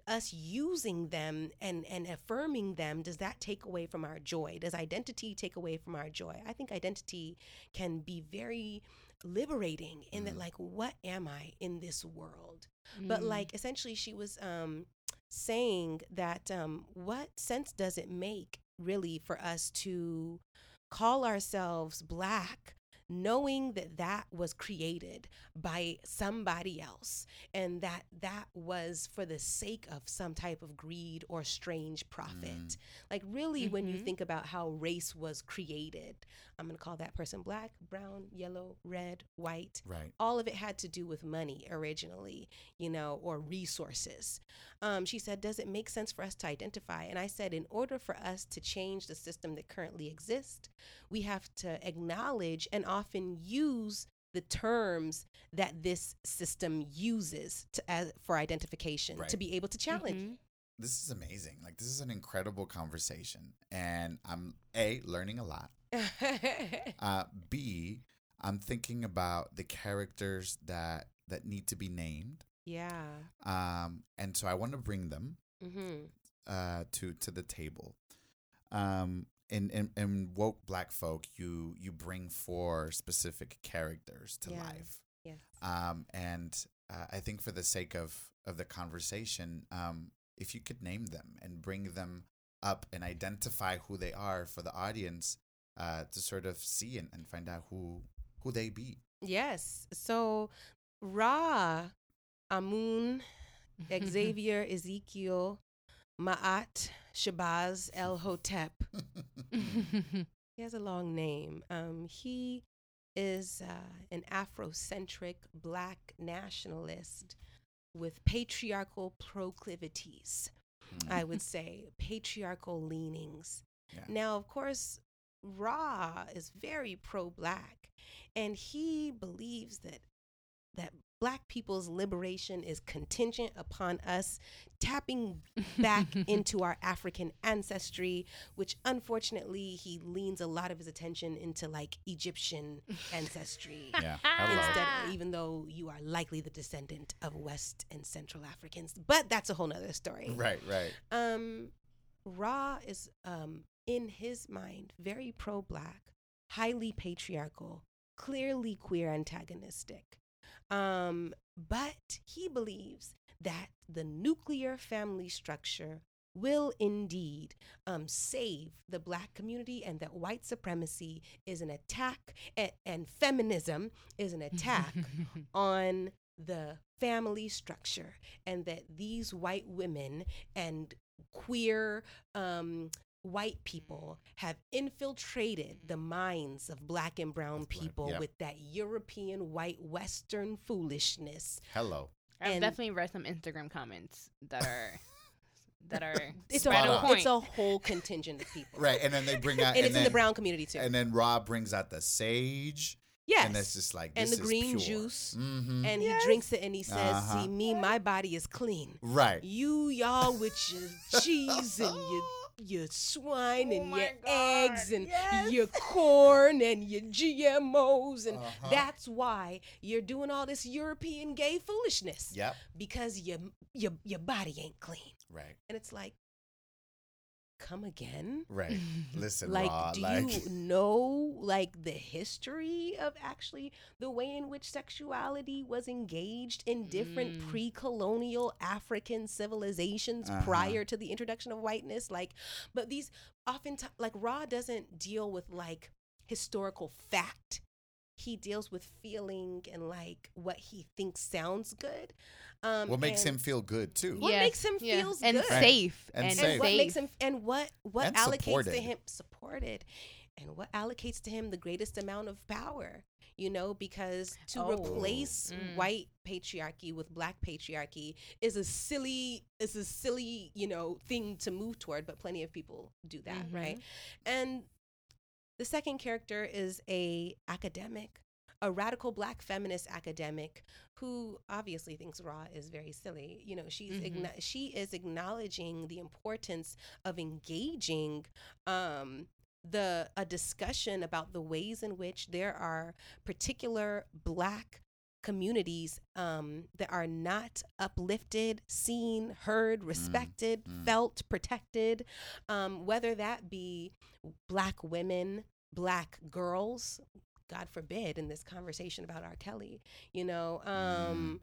S3: us using them and and affirming them does that take away from our joy? Does identity take away from our joy? I think identity can be very liberating in that
S1: Mm.
S3: like what am i in this world but
S2: Mm.
S3: like essentially she was um saying that um what sense does it make really for us to call ourselves black knowing that that was created by somebody else and that that was for the sake of some type of greed or strange profit
S1: Mm.
S3: like really when you
S2: Mhm.
S3: think about how race was created i'm going to call that person black brown yellow red white
S1: Right.
S3: all of it had to do with money originally, you know, or resources. Um, she said, Does it make sense for us to identify? And I said, In order for us to change the system that currently exists, we have to acknowledge and often use the terms that this system uses to, as, for identification
S1: Right.
S3: to be able to challenge.
S2: Mhm.
S1: This is amazing. Like this is an incredible conversation, and I'm a learning a lot. Uh, B, I'm thinking about the characters that that need to be named.
S3: yeah.
S1: Um, and so I want to bring them
S3: mm-hmm.
S1: uh, to to the table. Um, in, in in woke black folk, you you bring four specific characters to
S3: Yeah.
S1: life.
S3: Yes.
S1: Um, and uh, I think for the sake of of the conversation, um, if you could name them and bring them up and identify who they are for the audience uh, to sort of see and, and find out who who they be.
S3: Yes. So Ra, Amun, Xavier, Ezekiel, Ma'at, Shabazz, El Hotep. He has a long name. Um, he is uh, an Afrocentric black nationalist with patriarchal proclivities,
S1: Mm.
S3: I would say, patriarchal leanings.
S1: Yeah.
S3: Now, of course, Ra is very pro black, and he believes that that black people's liberation is contingent upon us tapping back into our African ancestry, which unfortunately he leans a lot of his attention into like Egyptian ancestry.
S1: yeah.
S3: Instead, even though you are likely the descendant of West and Central Africans, but that's a whole nother story.
S1: Right. Right.
S3: Um, Ra is um in his mind very pro-black, highly patriarchal, clearly queer antagonistic. Um, but he believes that the nuclear family structure will indeed um, save the black community and that white supremacy is an attack and, and feminism is an attack on the family structure and that these white women and queer um, white people have infiltrated the minds of black and brown
S1: Of black,
S3: people
S1: yep.
S3: with that European white Western foolishness.
S1: Hello.
S2: I've
S3: And-
S2: definitely read some Instagram comments that are that are
S3: It's
S1: Spot
S3: a,
S2: point.
S3: it's a whole contingent of people.
S1: Right. And then they bring out
S3: And, it's
S1: then,
S3: in the brown community too.
S1: And then Ra brings out the sage.
S3: yes.
S1: And it's just like
S3: And the
S1: is
S3: green
S1: pure.
S3: juice.
S1: Mm-hmm.
S3: and
S2: Yes.
S3: he drinks it and he says,
S1: Uh-huh.
S3: See, me, my body is clean.
S1: right.
S3: You y'all with your cheese and your your swine
S2: Oh
S3: and your
S2: God,
S3: eggs and
S2: yes.
S3: your corn and your GMOs and
S1: Uh-huh.
S3: that's why you're doing all this European gay foolishness
S1: Yep.
S3: because your your your body ain't clean.
S1: Right.
S3: And it's like come again?
S1: Right. Listen,
S3: like
S1: Ra,
S3: do
S1: like
S3: you know like the history of actually the way in which sexuality was engaged in different
S2: Mm.
S3: pre-colonial african civilizations
S1: Uh-huh.
S3: prior to the introduction of whiteness like but these often like Ra doesn't deal with like historical fact he deals with feeling and like what he thinks sounds good um
S1: what makes him feel good too.
S3: What makes him feels
S2: and
S3: good.
S2: safe
S1: And
S2: and,
S1: safe.
S3: and what makes him and what what
S1: And
S3: allocates
S1: supported.
S3: to him supported and what allocates to him the greatest amount of power you know, because to
S2: Oh.
S3: replace
S2: Mm.
S3: white patriarchy with black patriarchy is a silly is a silly, you know, thing to move toward, but plenty of people do that, right? And the second character is a academic, a radical black feminist academic who obviously thinks Ra is very silly. You know, she's
S2: Mhm.
S3: igno- she is acknowledging the importance of engaging um the a discussion about the ways in which there are particular black communities um, that are not uplifted, seen, heard, respected,
S1: mm.
S3: felt, protected, um, whether that be black women, black girls, God forbid, in this conversation about R. Kelly, you know, um,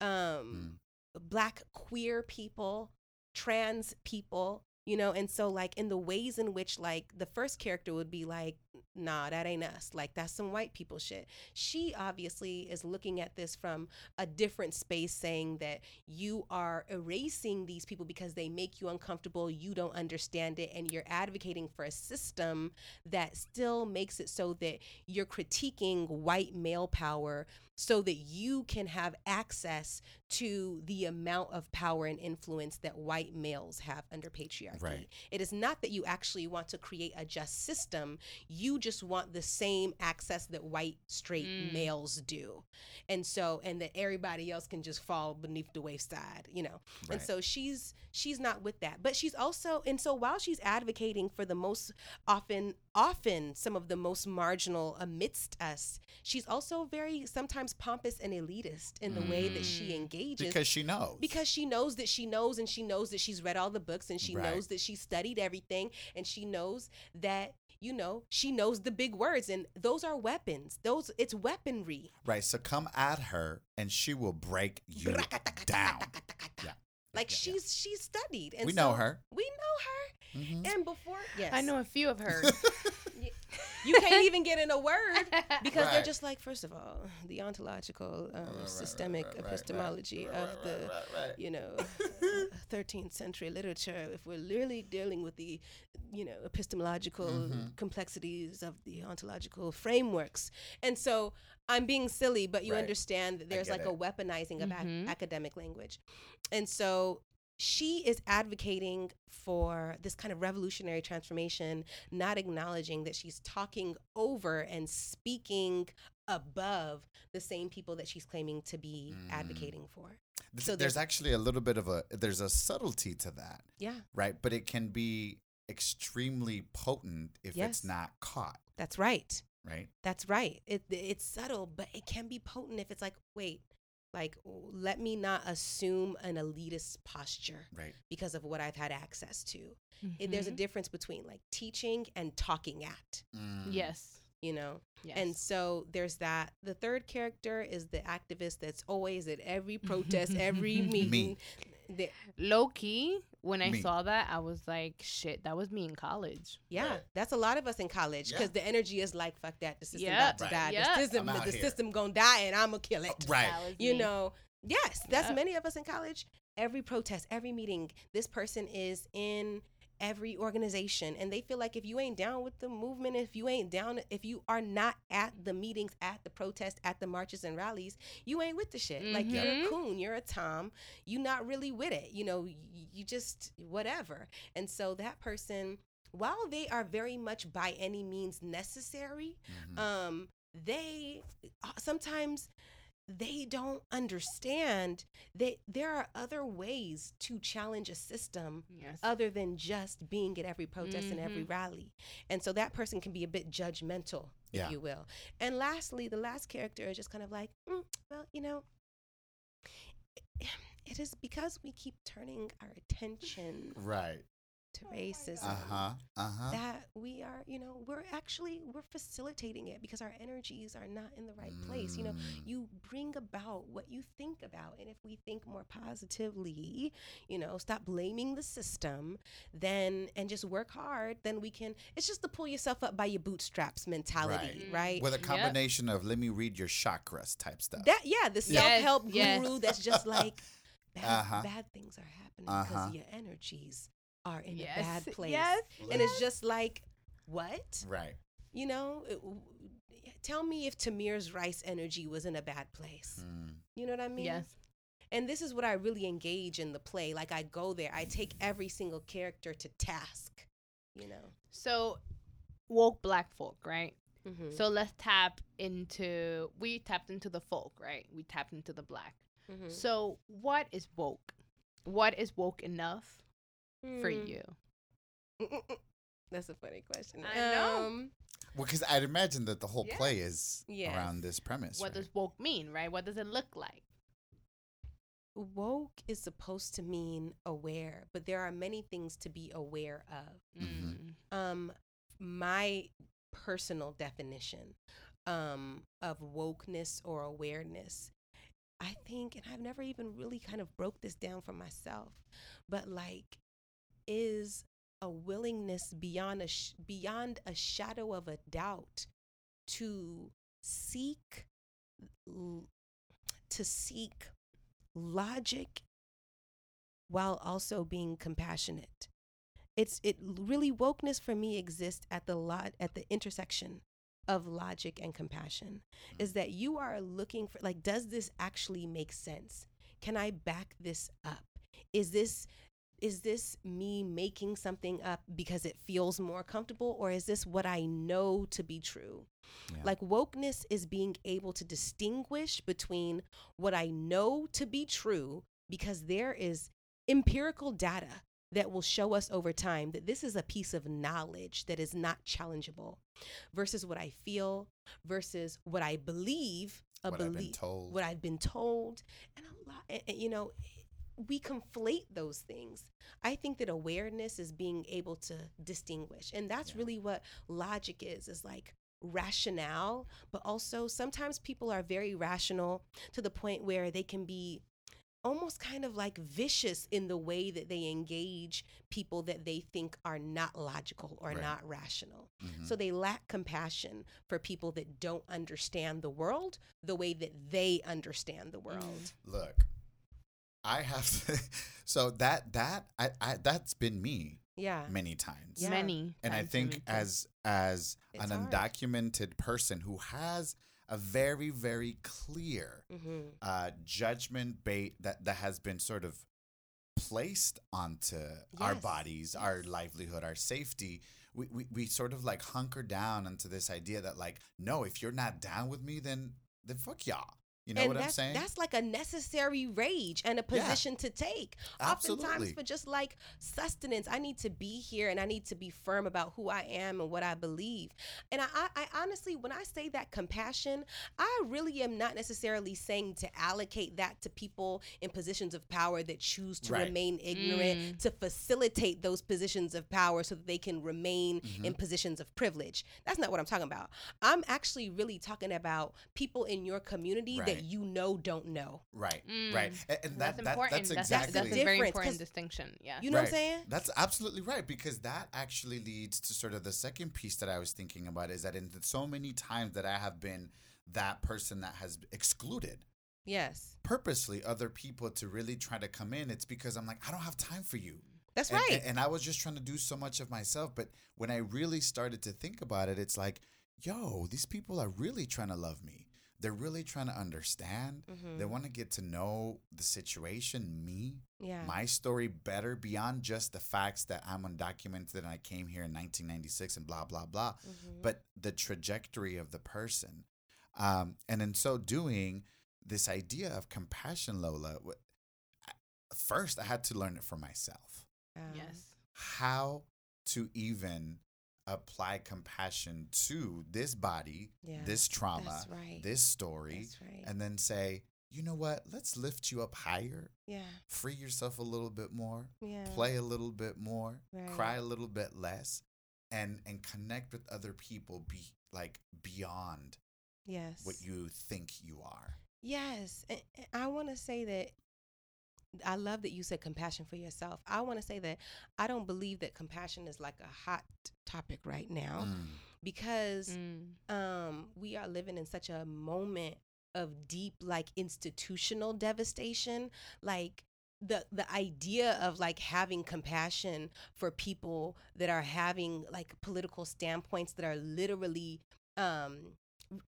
S3: um, black queer people, trans people, you know, and so like in the ways in which like the first character would be like, nah, that ain't us. Like that's some white people shit. She obviously is looking at this from a different space, saying that you are erasing these people because they make you uncomfortable, you don't understand it, and you're advocating for a system that still makes it so that you're critiquing white male power so that you can have access to the amount of power and influence that white males have under patriarchy.
S1: Right.
S3: It is not that you actually want to create a just system, you just want the same access that white straight
S2: Mm.
S3: males do. And so and that everybody else can just fall beneath the wayside, you know. And so she's she's not with that. But she's also and so while she's advocating for the most often often some of the most marginal amidst us, she's also very sometimes pompous and elitist in the way that she
S2: Mm.
S3: engages
S1: because she knows.
S3: because she knows that she knows and she knows that she's read all the books and she
S1: Right.
S3: knows that she studied everything and she knows that you know she knows the big words and those are weapons those it's weaponry
S1: right. So come at her, and she will break you down. Yeah.
S3: Like
S1: yeah, yeah.
S3: she's she's studied and
S1: We know her.
S3: we know her
S1: Mhm.
S3: and before yes
S2: I know a few of her.
S3: you can't even get in a word because they're just like first of all the ontological um,
S1: Right, right, right,
S3: systemic
S1: right, right, right,
S3: epistemology
S1: right,
S3: of
S1: right,
S3: the
S1: right, right.
S3: you know, 13th century literature, if we're really dealing with the, you know, epistemological
S1: Mhm.
S3: complexities of the ontological frameworks. And so I'm being silly, but you
S1: Right.
S3: understand that there's
S1: get
S3: like a weaponizing of ac-
S2: Mhm.
S3: academic language. And so she is advocating for this kind of revolutionary transformation, not acknowledging that she's talking over and speaking above the same people that she's claiming to be
S1: Mm.
S3: advocating for.
S1: Th-
S3: so
S1: there's
S3: there's-
S1: actually a little bit of a there's a subtlety to that,
S3: Yeah,
S1: right? But it can be extremely potent if
S3: Yes.
S1: it's not caught,
S3: that's right.
S1: Right?
S3: That's right. It it's subtle, but it can be potent if it's like, wait, like let me not assume an elitist posture
S1: Right.
S3: because of what I've had access to. It- there's a
S2: Mhm.
S3: difference between like teaching and talking at,
S1: Mm.
S2: yes.
S3: you know.
S2: Yes.
S3: And so there's that. The third character is the activist that's always at every protest, every meeting. The-
S2: low key, when I
S1: Me.
S2: saw that, I was like, shit, that was me in college.
S3: yeah,
S1: Right.
S3: that's a lot of us in college because
S1: Yeah.
S3: the energy is like, fuck that, the system
S2: Yeah.
S3: about to
S1: Right.
S3: die.
S2: Yeah.
S3: The system,
S1: I'm
S3: the system gonna die, and I'ma kill it.
S1: Right.
S3: You
S2: me.
S3: know yes that's
S2: Yeah.
S3: many of us in college every protest every meeting this person is in every organization and they feel like if you ain't down with the movement if you ain't down if you are not at the meetings at the protests at the marches and rallies you ain't with the shit like you're a
S2: Mhm.
S3: coon you're a tom you not really with it you know you, you just whatever and so that person while they are very much by any means necessary
S1: Mhm.
S3: um they uh, sometimes they don't understand that there are other ways to challenge a system
S2: Yes.
S3: other than just being at every protest and every
S2: Mhm.
S3: rally and so that person can be a bit judgmental if
S1: Yeah.
S3: you will and lastly the last character is just kind of like "Mm, well you know it is because we keep turning our attention
S1: Right.
S3: To racism
S1: Uh huh. Uh huh.
S3: that we are you know we're actually we're facilitating it because our energies are not in the right place you know
S1: Mm.
S3: you bring about what you think about and if we think more positively you know stop blaming the system then and just work hard then we can it's just the pull yourself up by your bootstraps mentality
S2: Right.
S3: right,
S1: With a
S2: Yep.
S1: combination of let me read your chakras type stuff.
S3: that yeah the self-help
S2: Yes,
S3: guru
S2: yes.
S3: that's just like bad,
S1: Uh-huh.
S3: bad things are happening
S1: Uh-huh.
S3: because your energies are in
S2: yes.
S3: a bad place
S2: Yes.
S3: and it's just like what
S1: right.
S3: You know, it, tell me if Tamir Rice's energy was in a bad place.
S1: Mm.
S3: You know what I mean?
S2: Yes.
S3: And this is what I really engage in the play. Like I go there, I take every single character to task. You know.
S2: So woke black folk, right?
S3: Mm-hmm.
S2: So let's tap into we tapped into the folk, right? We tapped into the black.
S3: Mhm.
S2: So what is woke? What is woke enough for
S3: Mm.
S2: you?
S3: That's a funny question.
S2: I know.
S3: Um,
S1: Well, because I'd imagine that the whole
S2: Yes.
S1: play is
S3: Yes.
S1: around this premise.
S2: What
S1: right?
S2: does woke mean, right? What does it look like?
S3: woke is supposed to mean aware, but there are many things to be aware of.
S1: Mhm.
S2: Mm.
S3: Um, my personal definition um, of wokeness or awareness, I think, and I've never even really kind of broke this down for myself, but like, is a willingness beyond a sh- beyond a shadow of a doubt to seek to seek logic while also being compassionate. It's it really wokeness for me exists at the lot at the intersection of logic and compassion mm-hmm. is that you are looking for like does this actually make sense? Can i back this up? Is this is this me making something up because it feels more comfortable or is this what i know to be true
S1: Yeah.
S3: like wokeness is being able to distinguish between what I know to be true because there is empirical data that will show us over time that this is a piece of knowledge that is not challengeable versus what I feel versus what I believe a
S1: what I've been
S3: belief
S1: told.
S3: what I've been told and a lot and- and, you know we conflate those things. I think that awareness is being able to distinguish. And that's
S1: Yeah.
S3: really what logic is, is like rationale, but also sometimes people are very rational to the point where they can be almost kind of like vicious in the way that they engage people that they think are not logical or
S1: Right.
S3: not rational.
S1: Mhm.
S3: So they lack compassion for people that don't understand the world the way that they understand the world.
S1: Look, I have to. So that that I, I that's been me
S3: Yeah.
S1: many times.
S3: Yeah.
S2: Many.
S1: and I
S2: times for me
S1: think as as
S3: It's
S1: an
S3: hard.
S1: undocumented person who has a very very clear
S3: hmm
S1: uh, judgment bait that that has been sort of placed onto our
S3: Yes.
S1: bodies, our livelihood, our safety. We, we we sort of like hunker down into this idea that like no, if you're not down with me, then then fuck y'all. You know
S3: and
S1: what I'm
S3: that's,
S1: saying?
S3: That's like a necessary rage and a
S1: Yeah.
S3: position to take.
S1: Absolutely.
S3: Oftentimes for just like sustenance, I need to be here and I need to be firm about who I am and what I believe. And I, I, I honestly, when I say that compassion, I really am not necessarily saying to allocate that to people in positions of power that choose to
S1: Right.
S3: remain ignorant,
S2: Mm.
S3: to facilitate those positions of power so that they can remain
S1: Mhm.
S3: in positions of privilege. That's not what I'm talking about. I'm actually really talking about people in your community
S1: Right.
S3: that you know don't know.
S1: Right,
S2: Mm.
S1: right, and, and that,
S2: that's
S1: that
S2: important.
S1: that's
S2: that's,
S1: exactly
S2: that's a very important distinction. Yeah.
S3: You know what I'm saying?
S1: That's absolutely right because that actually leads to sort of the second piece that I was thinking about is that in so many times that I have been that person that has excluded
S3: Yes.
S1: purposely other people to really try to come in, it's because I'm like, I don't have time for you.
S3: That's
S1: and,
S3: right.
S1: And, and I was just trying to do so much of myself. But when I really started to think about it, it's like, yo, these people are really trying to love me. They're really trying to understand.
S3: Mhm.
S1: They want to get to know the situation, me,
S3: yeah.
S1: my story better beyond just the facts that I'm undocumented and I came here in 1996 and blah, blah, blah,
S3: Mhm.
S1: but the trajectory of the person. Um, and in so doing, this idea of compassion, Lola, wh- first I had to learn it for myself.
S3: Um,
S2: Yes.
S1: How to even apply compassion to this body,
S3: Yeah,
S1: this trauma,
S3: right.
S1: this story,
S3: right.
S1: and then say, you know what? Let's lift you up higher
S3: yeah.
S1: free yourself a little bit more,
S3: Yeah.
S1: play a little bit more,
S3: Right.
S1: cry a little bit less, and and connect with other people be like beyond
S3: Yes.
S1: what you think you are.
S3: Yes. And I want to say that I love that you said compassion for yourself. I want to say that I don't believe that compassion is like a hot topic right now
S1: Mm.
S3: because
S2: Mm.
S3: um, we are living in such a moment of deep, like institutional devastation. Like the the idea of like having compassion for people that are having like political standpoints that are literally um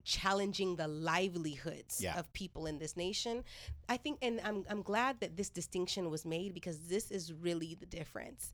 S3: challenging the livelihoods
S1: Yeah.
S3: of people in this nation i think and i'm i'm glad that this distinction was made because this is really the difference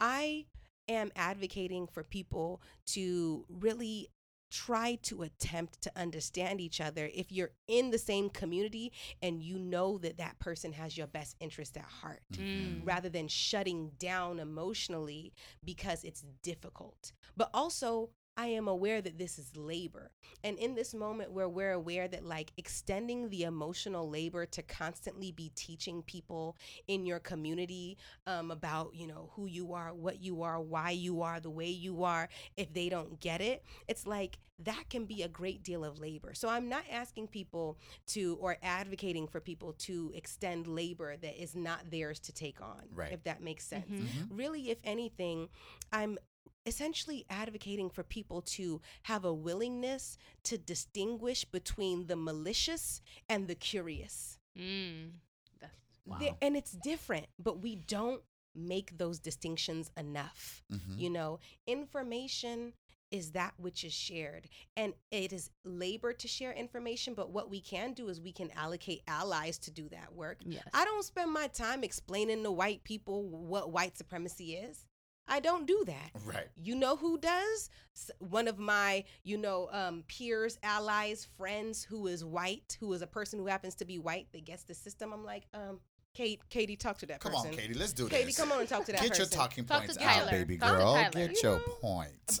S3: i am advocating for people to really try to attempt to understand each other if you're in the same community and you know that that person has your best interest at heart
S2: Mm.
S3: rather than shutting down emotionally because it's difficult. But also, I am aware that this is labor. And in this moment where we're aware that, like, extending the emotional labor to constantly be teaching people in your community um, about, you know, who you are, what you are, why you are, the way you are, if they don't get it, it's like that can be a great deal of labor. So I'm not asking people to or advocating for people to extend labor that is not theirs to take on,
S1: Right.
S3: if that makes sense.
S2: Mhm.
S1: Mhm.
S3: Really, if anything, I'm essentially advocating for people to have a willingness to distinguish between the malicious and the curious.
S2: Mm. That's wow.
S3: There- and it's different, but we don't make those distinctions enough.
S1: Mhm.
S3: You know, information is that which is shared and it is labor to share information but what we can do is we can allocate allies to do that work
S2: yes.
S3: i don't spend my time explaining to white people what white supremacy is i don't do that
S1: Right.
S3: you know who does one of my you know um, peers allies friends who is white who is a person who happens to be white that gets the system i'm like um kate katie talk to that
S1: Come
S3: person Come
S1: on, Katie. Let's do
S3: katie
S1: this.
S3: come on and talk to that
S1: Get
S3: person
S1: your talking
S2: Talk to
S1: points
S2: Tyler.
S1: out, baby
S2: Talk to
S1: girl.
S2: Tyler.
S1: Get
S3: You
S1: your
S3: know?
S1: points.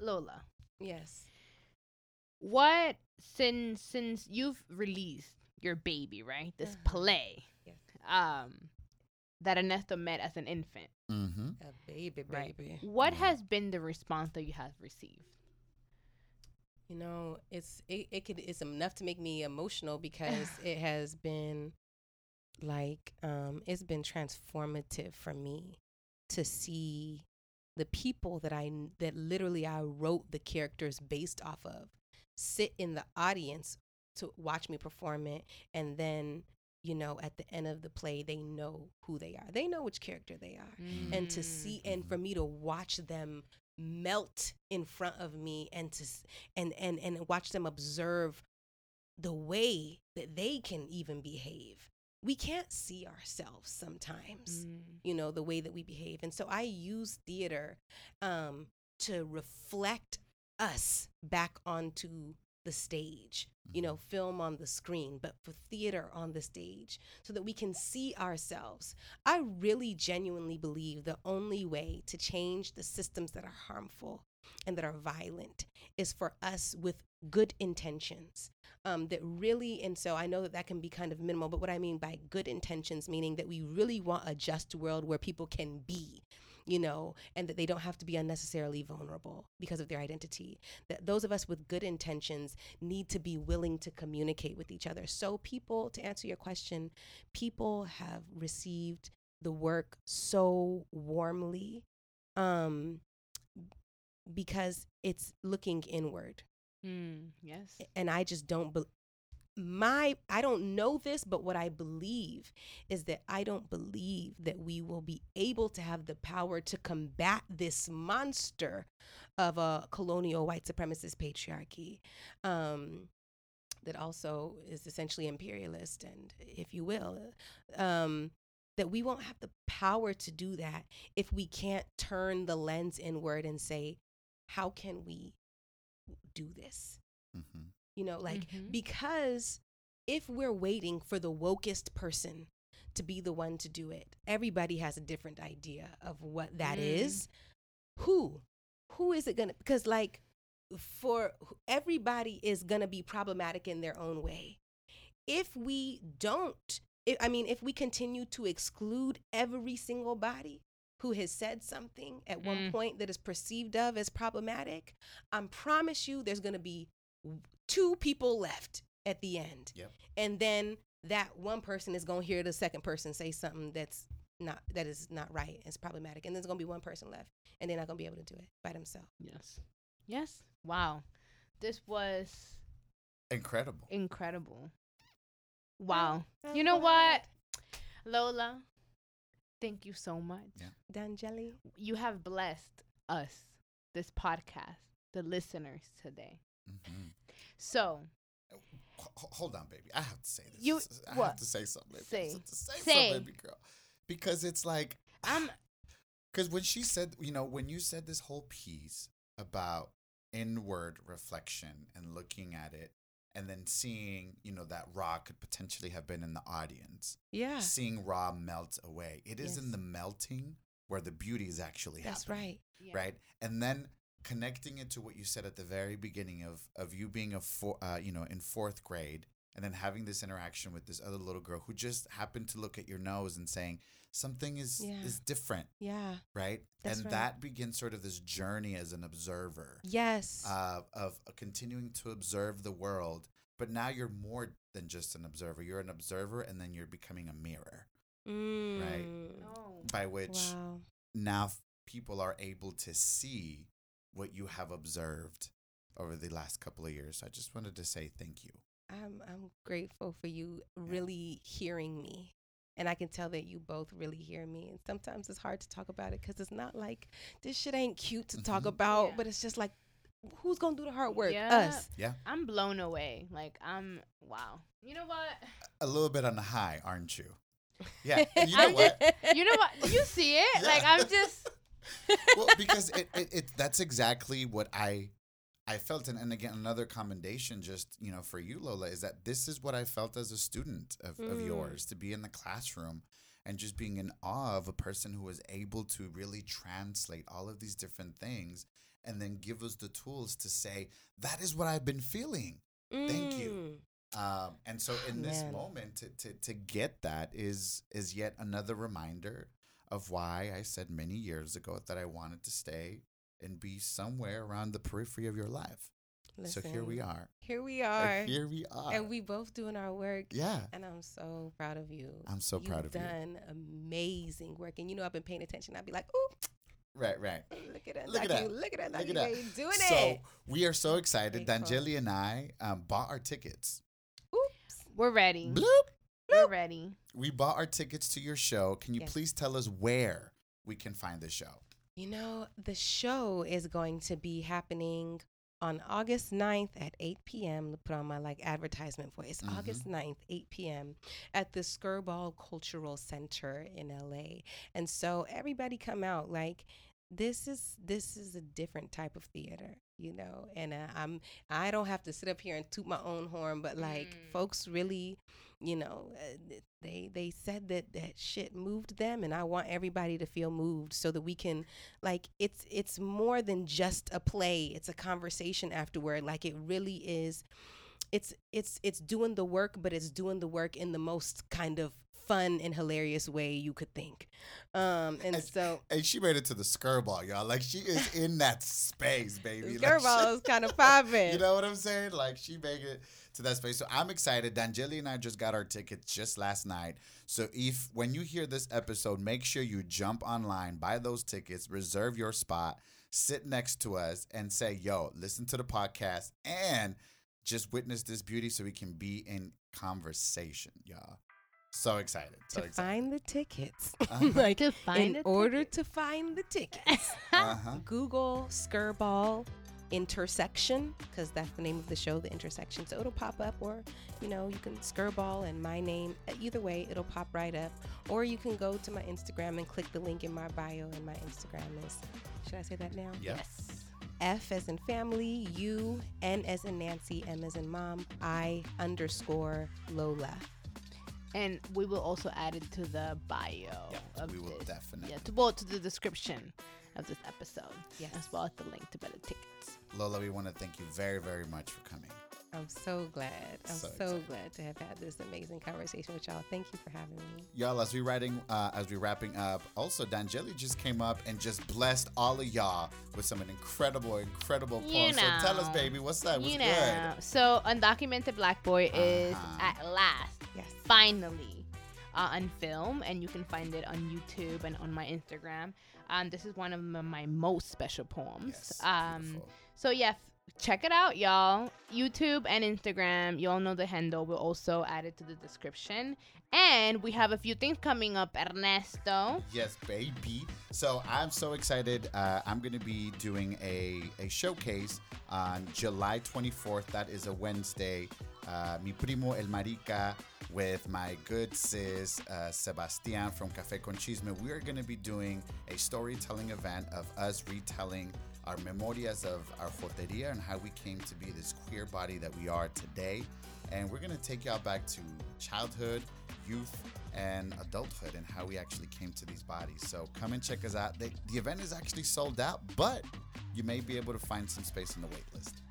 S2: Lola.
S3: yes
S2: What since since you've released your baby, right? This
S3: Uh-huh.
S2: play.
S3: Yes.
S2: Um that Ernesto met as an infant.
S1: Mm-hmm.
S3: a baby
S2: Right.
S3: baby
S2: What
S1: Yeah.
S2: has been the response that you have received?
S3: You know, it's it, it could it's enough to make me emotional because it has been like um it's been transformative for me to see the people that I that literally I wrote the characters based off of sit in the audience to watch me perform it and then you know at the end of the play they know who they are. They know which character they are and to
S2: Mm.
S3: see and for me to watch them melt in front of me and to and and and watch them observe the way that they can even behave we can't see ourselves sometimes
S2: Mm.
S3: you know the way that we behave and so i use theater um to reflect us back onto the stage you know film on the screen but for theater on the stage so that we can see ourselves. I really genuinely believe the only way to change the systems that are harmful and that are violent is for us with good intentions um, that really and so i know that that can be kind of minimal but what i mean by good intentions meaning that we really want a just world where people can be you know and that they don't have to be unnecessarily vulnerable because of their identity that those of us with good intentions need to be willing to communicate with each other so people to answer your question people have received the work so warmly um because it's looking inward
S2: Mm. Yes.
S3: and I just don't be- my I don't know this but what I believe is that I don't believe that we will be able to have the power to combat this monster of a colonial white supremacist patriarchy um that also is essentially imperialist and if you will um that we won't have the power to do that if we can't turn the lens inward and say how can we do this
S1: Mm-hmm.
S3: You know like
S2: Mhm.
S3: because if we're waiting for the wokest person to be the one to do it everybody has a different idea of what that
S2: Mm.
S3: is. who who is it gonna because like for everybody is gonna be problematic in their own way if we don't if, i mean if we continue to exclude every single body who has said something at one
S2: Mm.
S3: point that is perceived of as problematic i promise you there's gonna be two people left at the end
S1: Yep.
S3: and then that one person is going to hear the second person say something that's not that is not right and it's problematic and there's going to be one person left and they're not going to be able to do it by themselves
S2: Yes. Yes. Wow. This was
S1: Incredible.
S2: incredible. Wow.
S3: Oh,
S2: You know what? Lola, thank you so much.
S1: Yeah.
S3: Danyeli.
S2: You have blessed us, this podcast, the listeners today.
S1: Mhm.
S2: So,
S1: hold on, baby. I have to say this.
S2: You-
S1: I
S2: what?
S1: have to say something. Baby.
S2: Say.
S1: to say,
S2: Say.
S1: something, baby girl. Because it's like,
S2: I'm
S1: because when she said, you know, when you said this whole piece about inward reflection and looking at it, and then seeing, you know, that Ra could potentially have been in the audience,
S3: Yeah.
S1: seeing Ra melt away. It is in the melting where the beauty is actually
S3: That's
S1: happening.
S3: right.
S2: yeah.
S1: right and then connecting it to what you said at the very beginning of of you being a four uh, you know in fourth grade and then having this interaction with this other little girl who just happened to look at your nose and saying something is
S3: Yeah.
S1: is different
S3: Yeah.
S1: right
S3: That's
S1: and
S3: right.
S1: that begins sort of this journey as an observer
S3: Yes.
S1: uh, of uh, continuing to observe the world but now you're more than just an observer you're an observer and then you're becoming a mirror right.
S3: Mm.
S2: Oh.
S1: by which
S3: Wow.
S1: now people are able to see what you have observed over the last couple of years. I just wanted to say thank you.
S3: I'm I'm grateful for you really hearing me. And I can tell that you both really hear me. And sometimes it's hard to talk about it because it's not like this shit ain't cute to talk
S1: Mhm.
S3: about,
S2: Yeah.
S3: but it's just like, who's gonna do the hard work?
S2: Yeah.
S3: Us.
S2: I'm blown away. Like I'm wow. You know what?
S1: A little bit on the high, aren't you? Yeah. you know what?
S2: You know what? You see it? Like I'm just
S1: well, because it, it, it that's exactly what I I felt and, and again another commendation just, you know, for you, Lola, is that this is what I felt as a student of, of
S3: Mm.
S1: yours, to be in the classroom and just being in awe of a person who was able to really translate all of these different things and then give us the tools to say, that is what I've been feeling. Thank you.
S3: Mm.
S1: Um, and so in this
S3: Man.
S1: moment to, to, to get that is is yet another reminder of why I said many years ago that I wanted to stay and be somewhere around the periphery of your life. so here we are.
S3: Here we are.
S1: here we are.
S3: And we both doing our work.
S1: yeah.
S3: And I'm so proud of you.
S1: I'm so
S3: You've
S1: proud of you.
S3: You've done amazing work. And you know I've been paying attention. I'd be like, ooh,
S1: Right, right.
S3: look at that.
S1: Look at
S3: Naki,
S1: that.
S3: Look at that.
S1: Look at that.
S3: doing
S1: so
S3: it.
S1: So we are so excited.
S3: Grateful.
S1: Danyeli and I um, bought our tickets.
S3: Oops.
S2: we're ready.
S1: Bloop.
S2: We're ready.
S1: We bought our tickets to your show. Can you
S3: Yes.
S1: please tell us where we can find the show?
S3: You know, the show is going to be happening on August 9th at 8 p.m. To put on my like advertisement for it. It's
S1: Mhm.
S3: August 9th, 8 p.m. at the Skirball Cultural Center in LA. And so everybody come out like this is this is a different type of theater, you know. And uh, I'm I don't have to sit up here and toot my own horn, but like
S2: Mm.
S3: folks really, you know, uh, they they said that that shit moved them, and I want everybody to feel moved so that we can like it's it's more than just a play. It's a conversation afterward. Like it really is. It's it's it's doing the work, but it's doing the work in the most kind of fun and hilarious way you could think. Um, and
S1: And-
S3: so
S1: And she made it to the skirball, y'all. Like she is in that space, baby.
S3: the
S1: Like, she-
S3: Skirball is kind of popping.
S1: You know what I'm saying? Like she made it to that space. So I'm excited. Danyeli and I just got our tickets just last night. So if when you hear this episode, make sure you jump online, buy those tickets, reserve your spot, sit next to us, and say, "Yo, listen to the podcast and just witness this beauty, so we can be in conversation, y'all." So excited. So
S3: to
S1: excited.
S3: find the tickets,
S1: Uh-huh.
S3: like
S2: To find
S3: in
S2: a
S3: order to find the tickets.
S1: Uh-huh.
S3: Google Skirball intersection because that's the name of the show the intersection so it'll pop up or you know you can skirball and my name Uh, either way it'll pop right up or you can go to my instagram and click the link in my bio and my instagram is should i say that now
S1: Yep.
S2: Yes.
S3: f as in family u n as in nancy m as in mom i underscore lola
S2: And we will also add it to the bio
S1: Yeah,
S2: of
S1: we will
S2: this.
S1: definitely.
S2: Yeah, to, well, to the description of this episode.
S3: Yes.
S2: As well as the link to better tickets.
S1: Lola, we want to thank you very, very much for coming.
S3: i'm so glad i'm
S1: So
S3: so, glad to have had this amazing conversation with y'all thank you for having me
S1: Y'all, as we writing, uh, as we wrapping up, also Danyeli just came up and just blessed all of y'all with some incredible, incredible
S2: You
S1: poems. So tell us, baby, what's that? What's
S2: you know. So Undocumented Black Boy is
S1: Uh-huh.
S2: at last,
S3: yes
S2: finally, uh, on film, and you can find it on YouTube and on my Instagram. Um, this is one of my most special poems.
S1: Yes,
S2: um. So yeah, f- check it out, y'all. YouTube and Instagram. You all know the handle. We'll also add it to the description. And we have a few things coming up, Ernesto.
S1: Yes, baby. So I'm so excited. Uh, I'm going to be doing a, a showcase on July 24th. That is a Wednesday. Uh, Mi Primo El Marica with my good sis uh, Sebastian from Cafe con Chisme. We are going to be doing a storytelling event of us retelling our memorias of our joteria and how we came to be this queer body that we are today. And we're going to take y'all back to childhood, youth, and adulthood and how we actually came to these bodies. So come and check us out. The, the event is actually sold out, but you may be able to find some space in the wait list.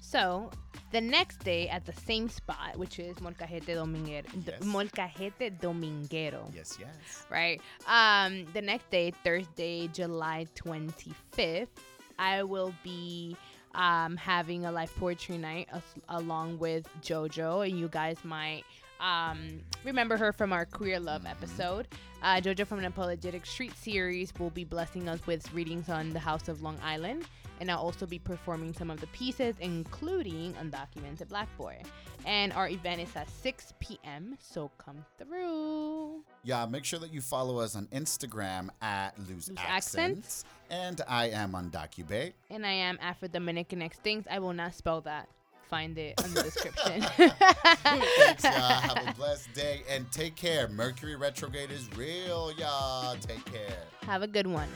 S2: So the next day at the same spot, which is Molcajete Dominguero,
S1: Yes.
S2: Molcajete Dominguero,
S1: Yes, yes.
S2: right? Um, the next day, Thursday, July 25th, I will be um, having a live poetry night as- along with JoJo, and you guys might um, remember her from our Queer Love episode. Uh, JoJo from an Apologetic Street series will be blessing us with readings on the House of Long Island, and I'll also be performing some of the pieces, including Undocumented Black Boy. And our event is at 6 p.m., so come through.
S1: Yeah, make sure that you follow us on Instagram at Lose,
S2: Lose
S1: Accents. And I am on DocuBay.
S2: And I am Afro Dominican Extinct. I will not spell that. Find it in the description.
S1: Thanks, y'all. Have a blessed day and take care. Mercury retrograde is real, y'all. Take care.
S2: Have a good one.